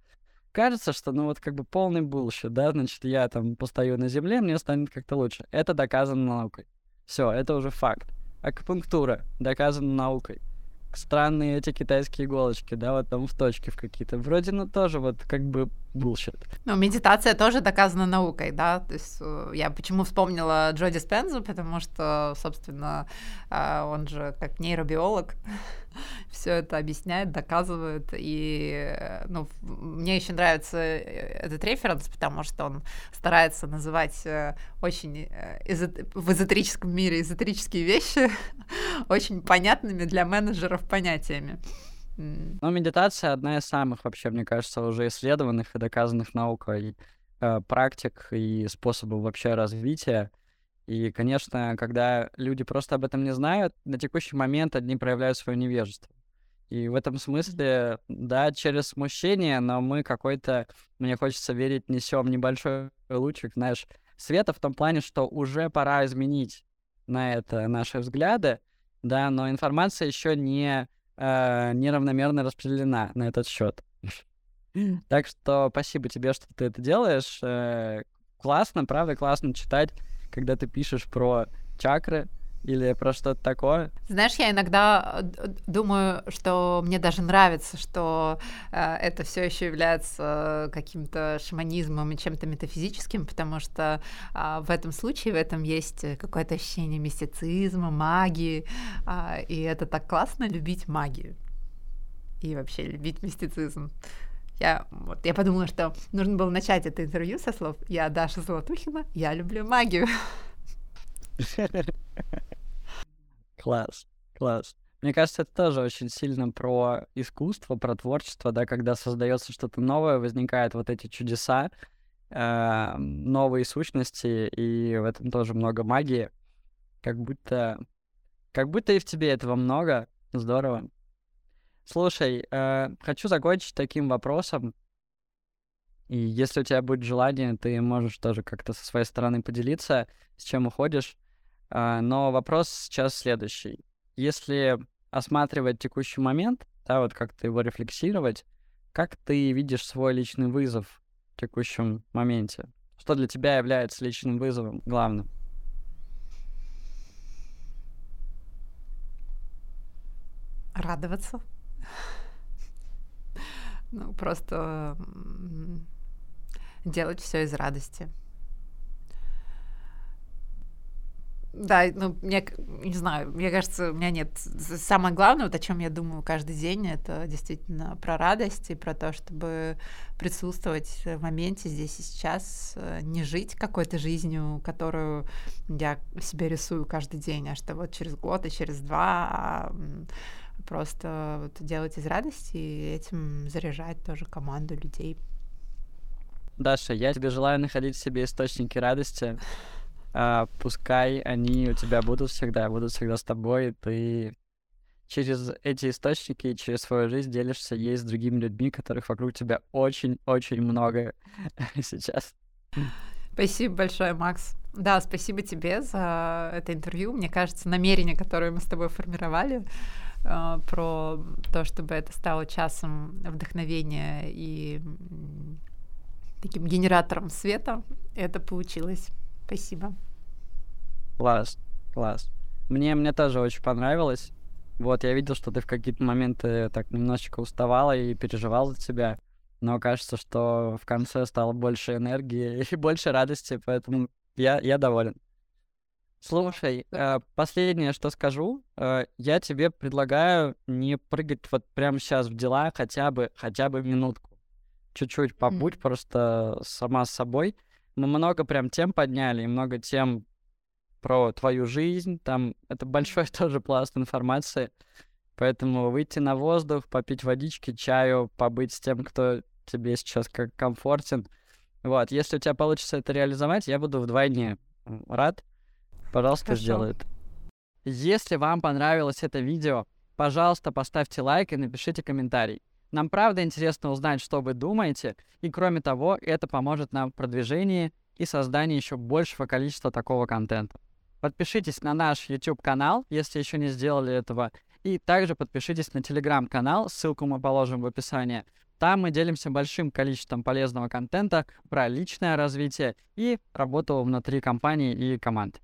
Кажется, что, ну, вот как бы полный bullshit, да, значит, я там постою на Земле, мне станет как-то лучше. Это доказано наукой. Все, это уже факт. Акупунктура доказана наукой странные эти китайские иголочки, да, вот там в точке в какие-то. Вроде, ну, тоже вот как бы bullshit. Ну, медитация тоже доказана наукой, да, то есть э, я почему вспомнила Джо Диспензу, потому что, собственно, э, он же как нейробиолог все это объясняет, доказывает, и, э, ну, мне еще нравится этот референс, потому что он старается называть очень в эзотерическом мире эзотерические вещи очень понятными для менеджеров понятиями. Ну, медитация одна из самых, вообще, мне кажется, уже исследованных и доказанных наукой э, практик и способов вообще развития. И, конечно, когда люди просто об этом не знают, на текущий момент одни проявляют свое невежество. И в этом смысле, да, через смущение, но мы какой-то, мне хочется верить, несем небольшой лучик, знаешь, света в том плане, что уже пора изменить на это наши взгляды, да, но информация еще не э, неравномерно распределена на этот счет. Так что спасибо тебе, что ты это делаешь. Э, классно, правда, классно читать, когда ты пишешь про чакры, или про что-то такое? Знаешь, я иногда э, думаю, что мне даже нравится, что э, это все еще является каким-то шаманизмом и чем-то метафизическим, потому что э, в этом случае в этом есть какое-то ощущение мистицизма, магии, э, и это так классно любить магию и вообще любить мистицизм. Я, вот, я подумала, что нужно было начать это интервью со слов «Я Даша Золотухина, я люблю магию». Класс, класс. Мне кажется, это тоже очень сильно про искусство, про творчество, да, когда создается что-то новое, возникают вот эти чудеса, э, новые сущности, и в этом тоже много магии. Как будто, как будто и в тебе этого много. Здорово. Слушай, э, хочу закончить таким вопросом. И если у тебя будет желание, ты можешь тоже как-то со своей стороны поделиться, с чем уходишь. А, но вопрос сейчас следующий. Если осматривать текущий момент, да, вот как-то его рефлексировать, как ты видишь свой личный вызов в текущем моменте? Что для тебя является личным вызовом главным? Радоваться. Ну, просто делать все из радости. Да, ну, мне, не знаю, мне кажется, у меня нет... Самое главное, вот о чем я думаю каждый день, это действительно про радость и про то, чтобы присутствовать в моменте здесь и сейчас, э, не жить какой-то жизнью, которую я себе рисую каждый день, а что вот через год и через два а просто вот делать из радости и этим заряжать тоже команду людей. Даша, я тебе желаю находить в себе источники радости, а, пускай они у тебя будут всегда, будут всегда с тобой, ты через эти источники, через свою жизнь делишься ей с другими людьми, которых вокруг тебя очень-очень много сейчас. Спасибо большое, Макс. Да, спасибо тебе за это интервью. Мне кажется, намерение, которое мы с тобой формировали, э, про то, чтобы это стало часом вдохновения и таким генератором света, это получилось. Спасибо. Класс, класс. Мне, мне тоже очень понравилось. Вот, я видел, что ты в какие-то моменты так немножечко уставала и переживал за тебя. Но кажется, что в конце стало больше энергии и больше радости, поэтому я, я доволен. Слушай, э, последнее, что скажу, э, я тебе предлагаю не прыгать вот прямо сейчас в дела хотя бы, хотя бы минутку. Чуть-чуть побудь mm. просто сама с собой. Мы много прям тем подняли, и много тем про твою жизнь. Там это большой тоже пласт информации. Поэтому выйти на воздух, попить водички, чаю, побыть с тем, кто тебе сейчас как комфортен. Вот, если у тебя получится это реализовать, я буду вдвойне рад. Пожалуйста, Хорошо. сделай это. Если вам понравилось это видео, пожалуйста, поставьте лайк и напишите комментарий. Нам правда интересно узнать, что вы думаете, и кроме того, это поможет нам в продвижении и создании еще большего количества такого контента. Подпишитесь на наш YouTube-канал, если еще не сделали этого, и также подпишитесь на Telegram-канал, ссылку мы положим в описании. Там мы делимся большим количеством полезного контента про личное развитие и работу внутри компании и команд.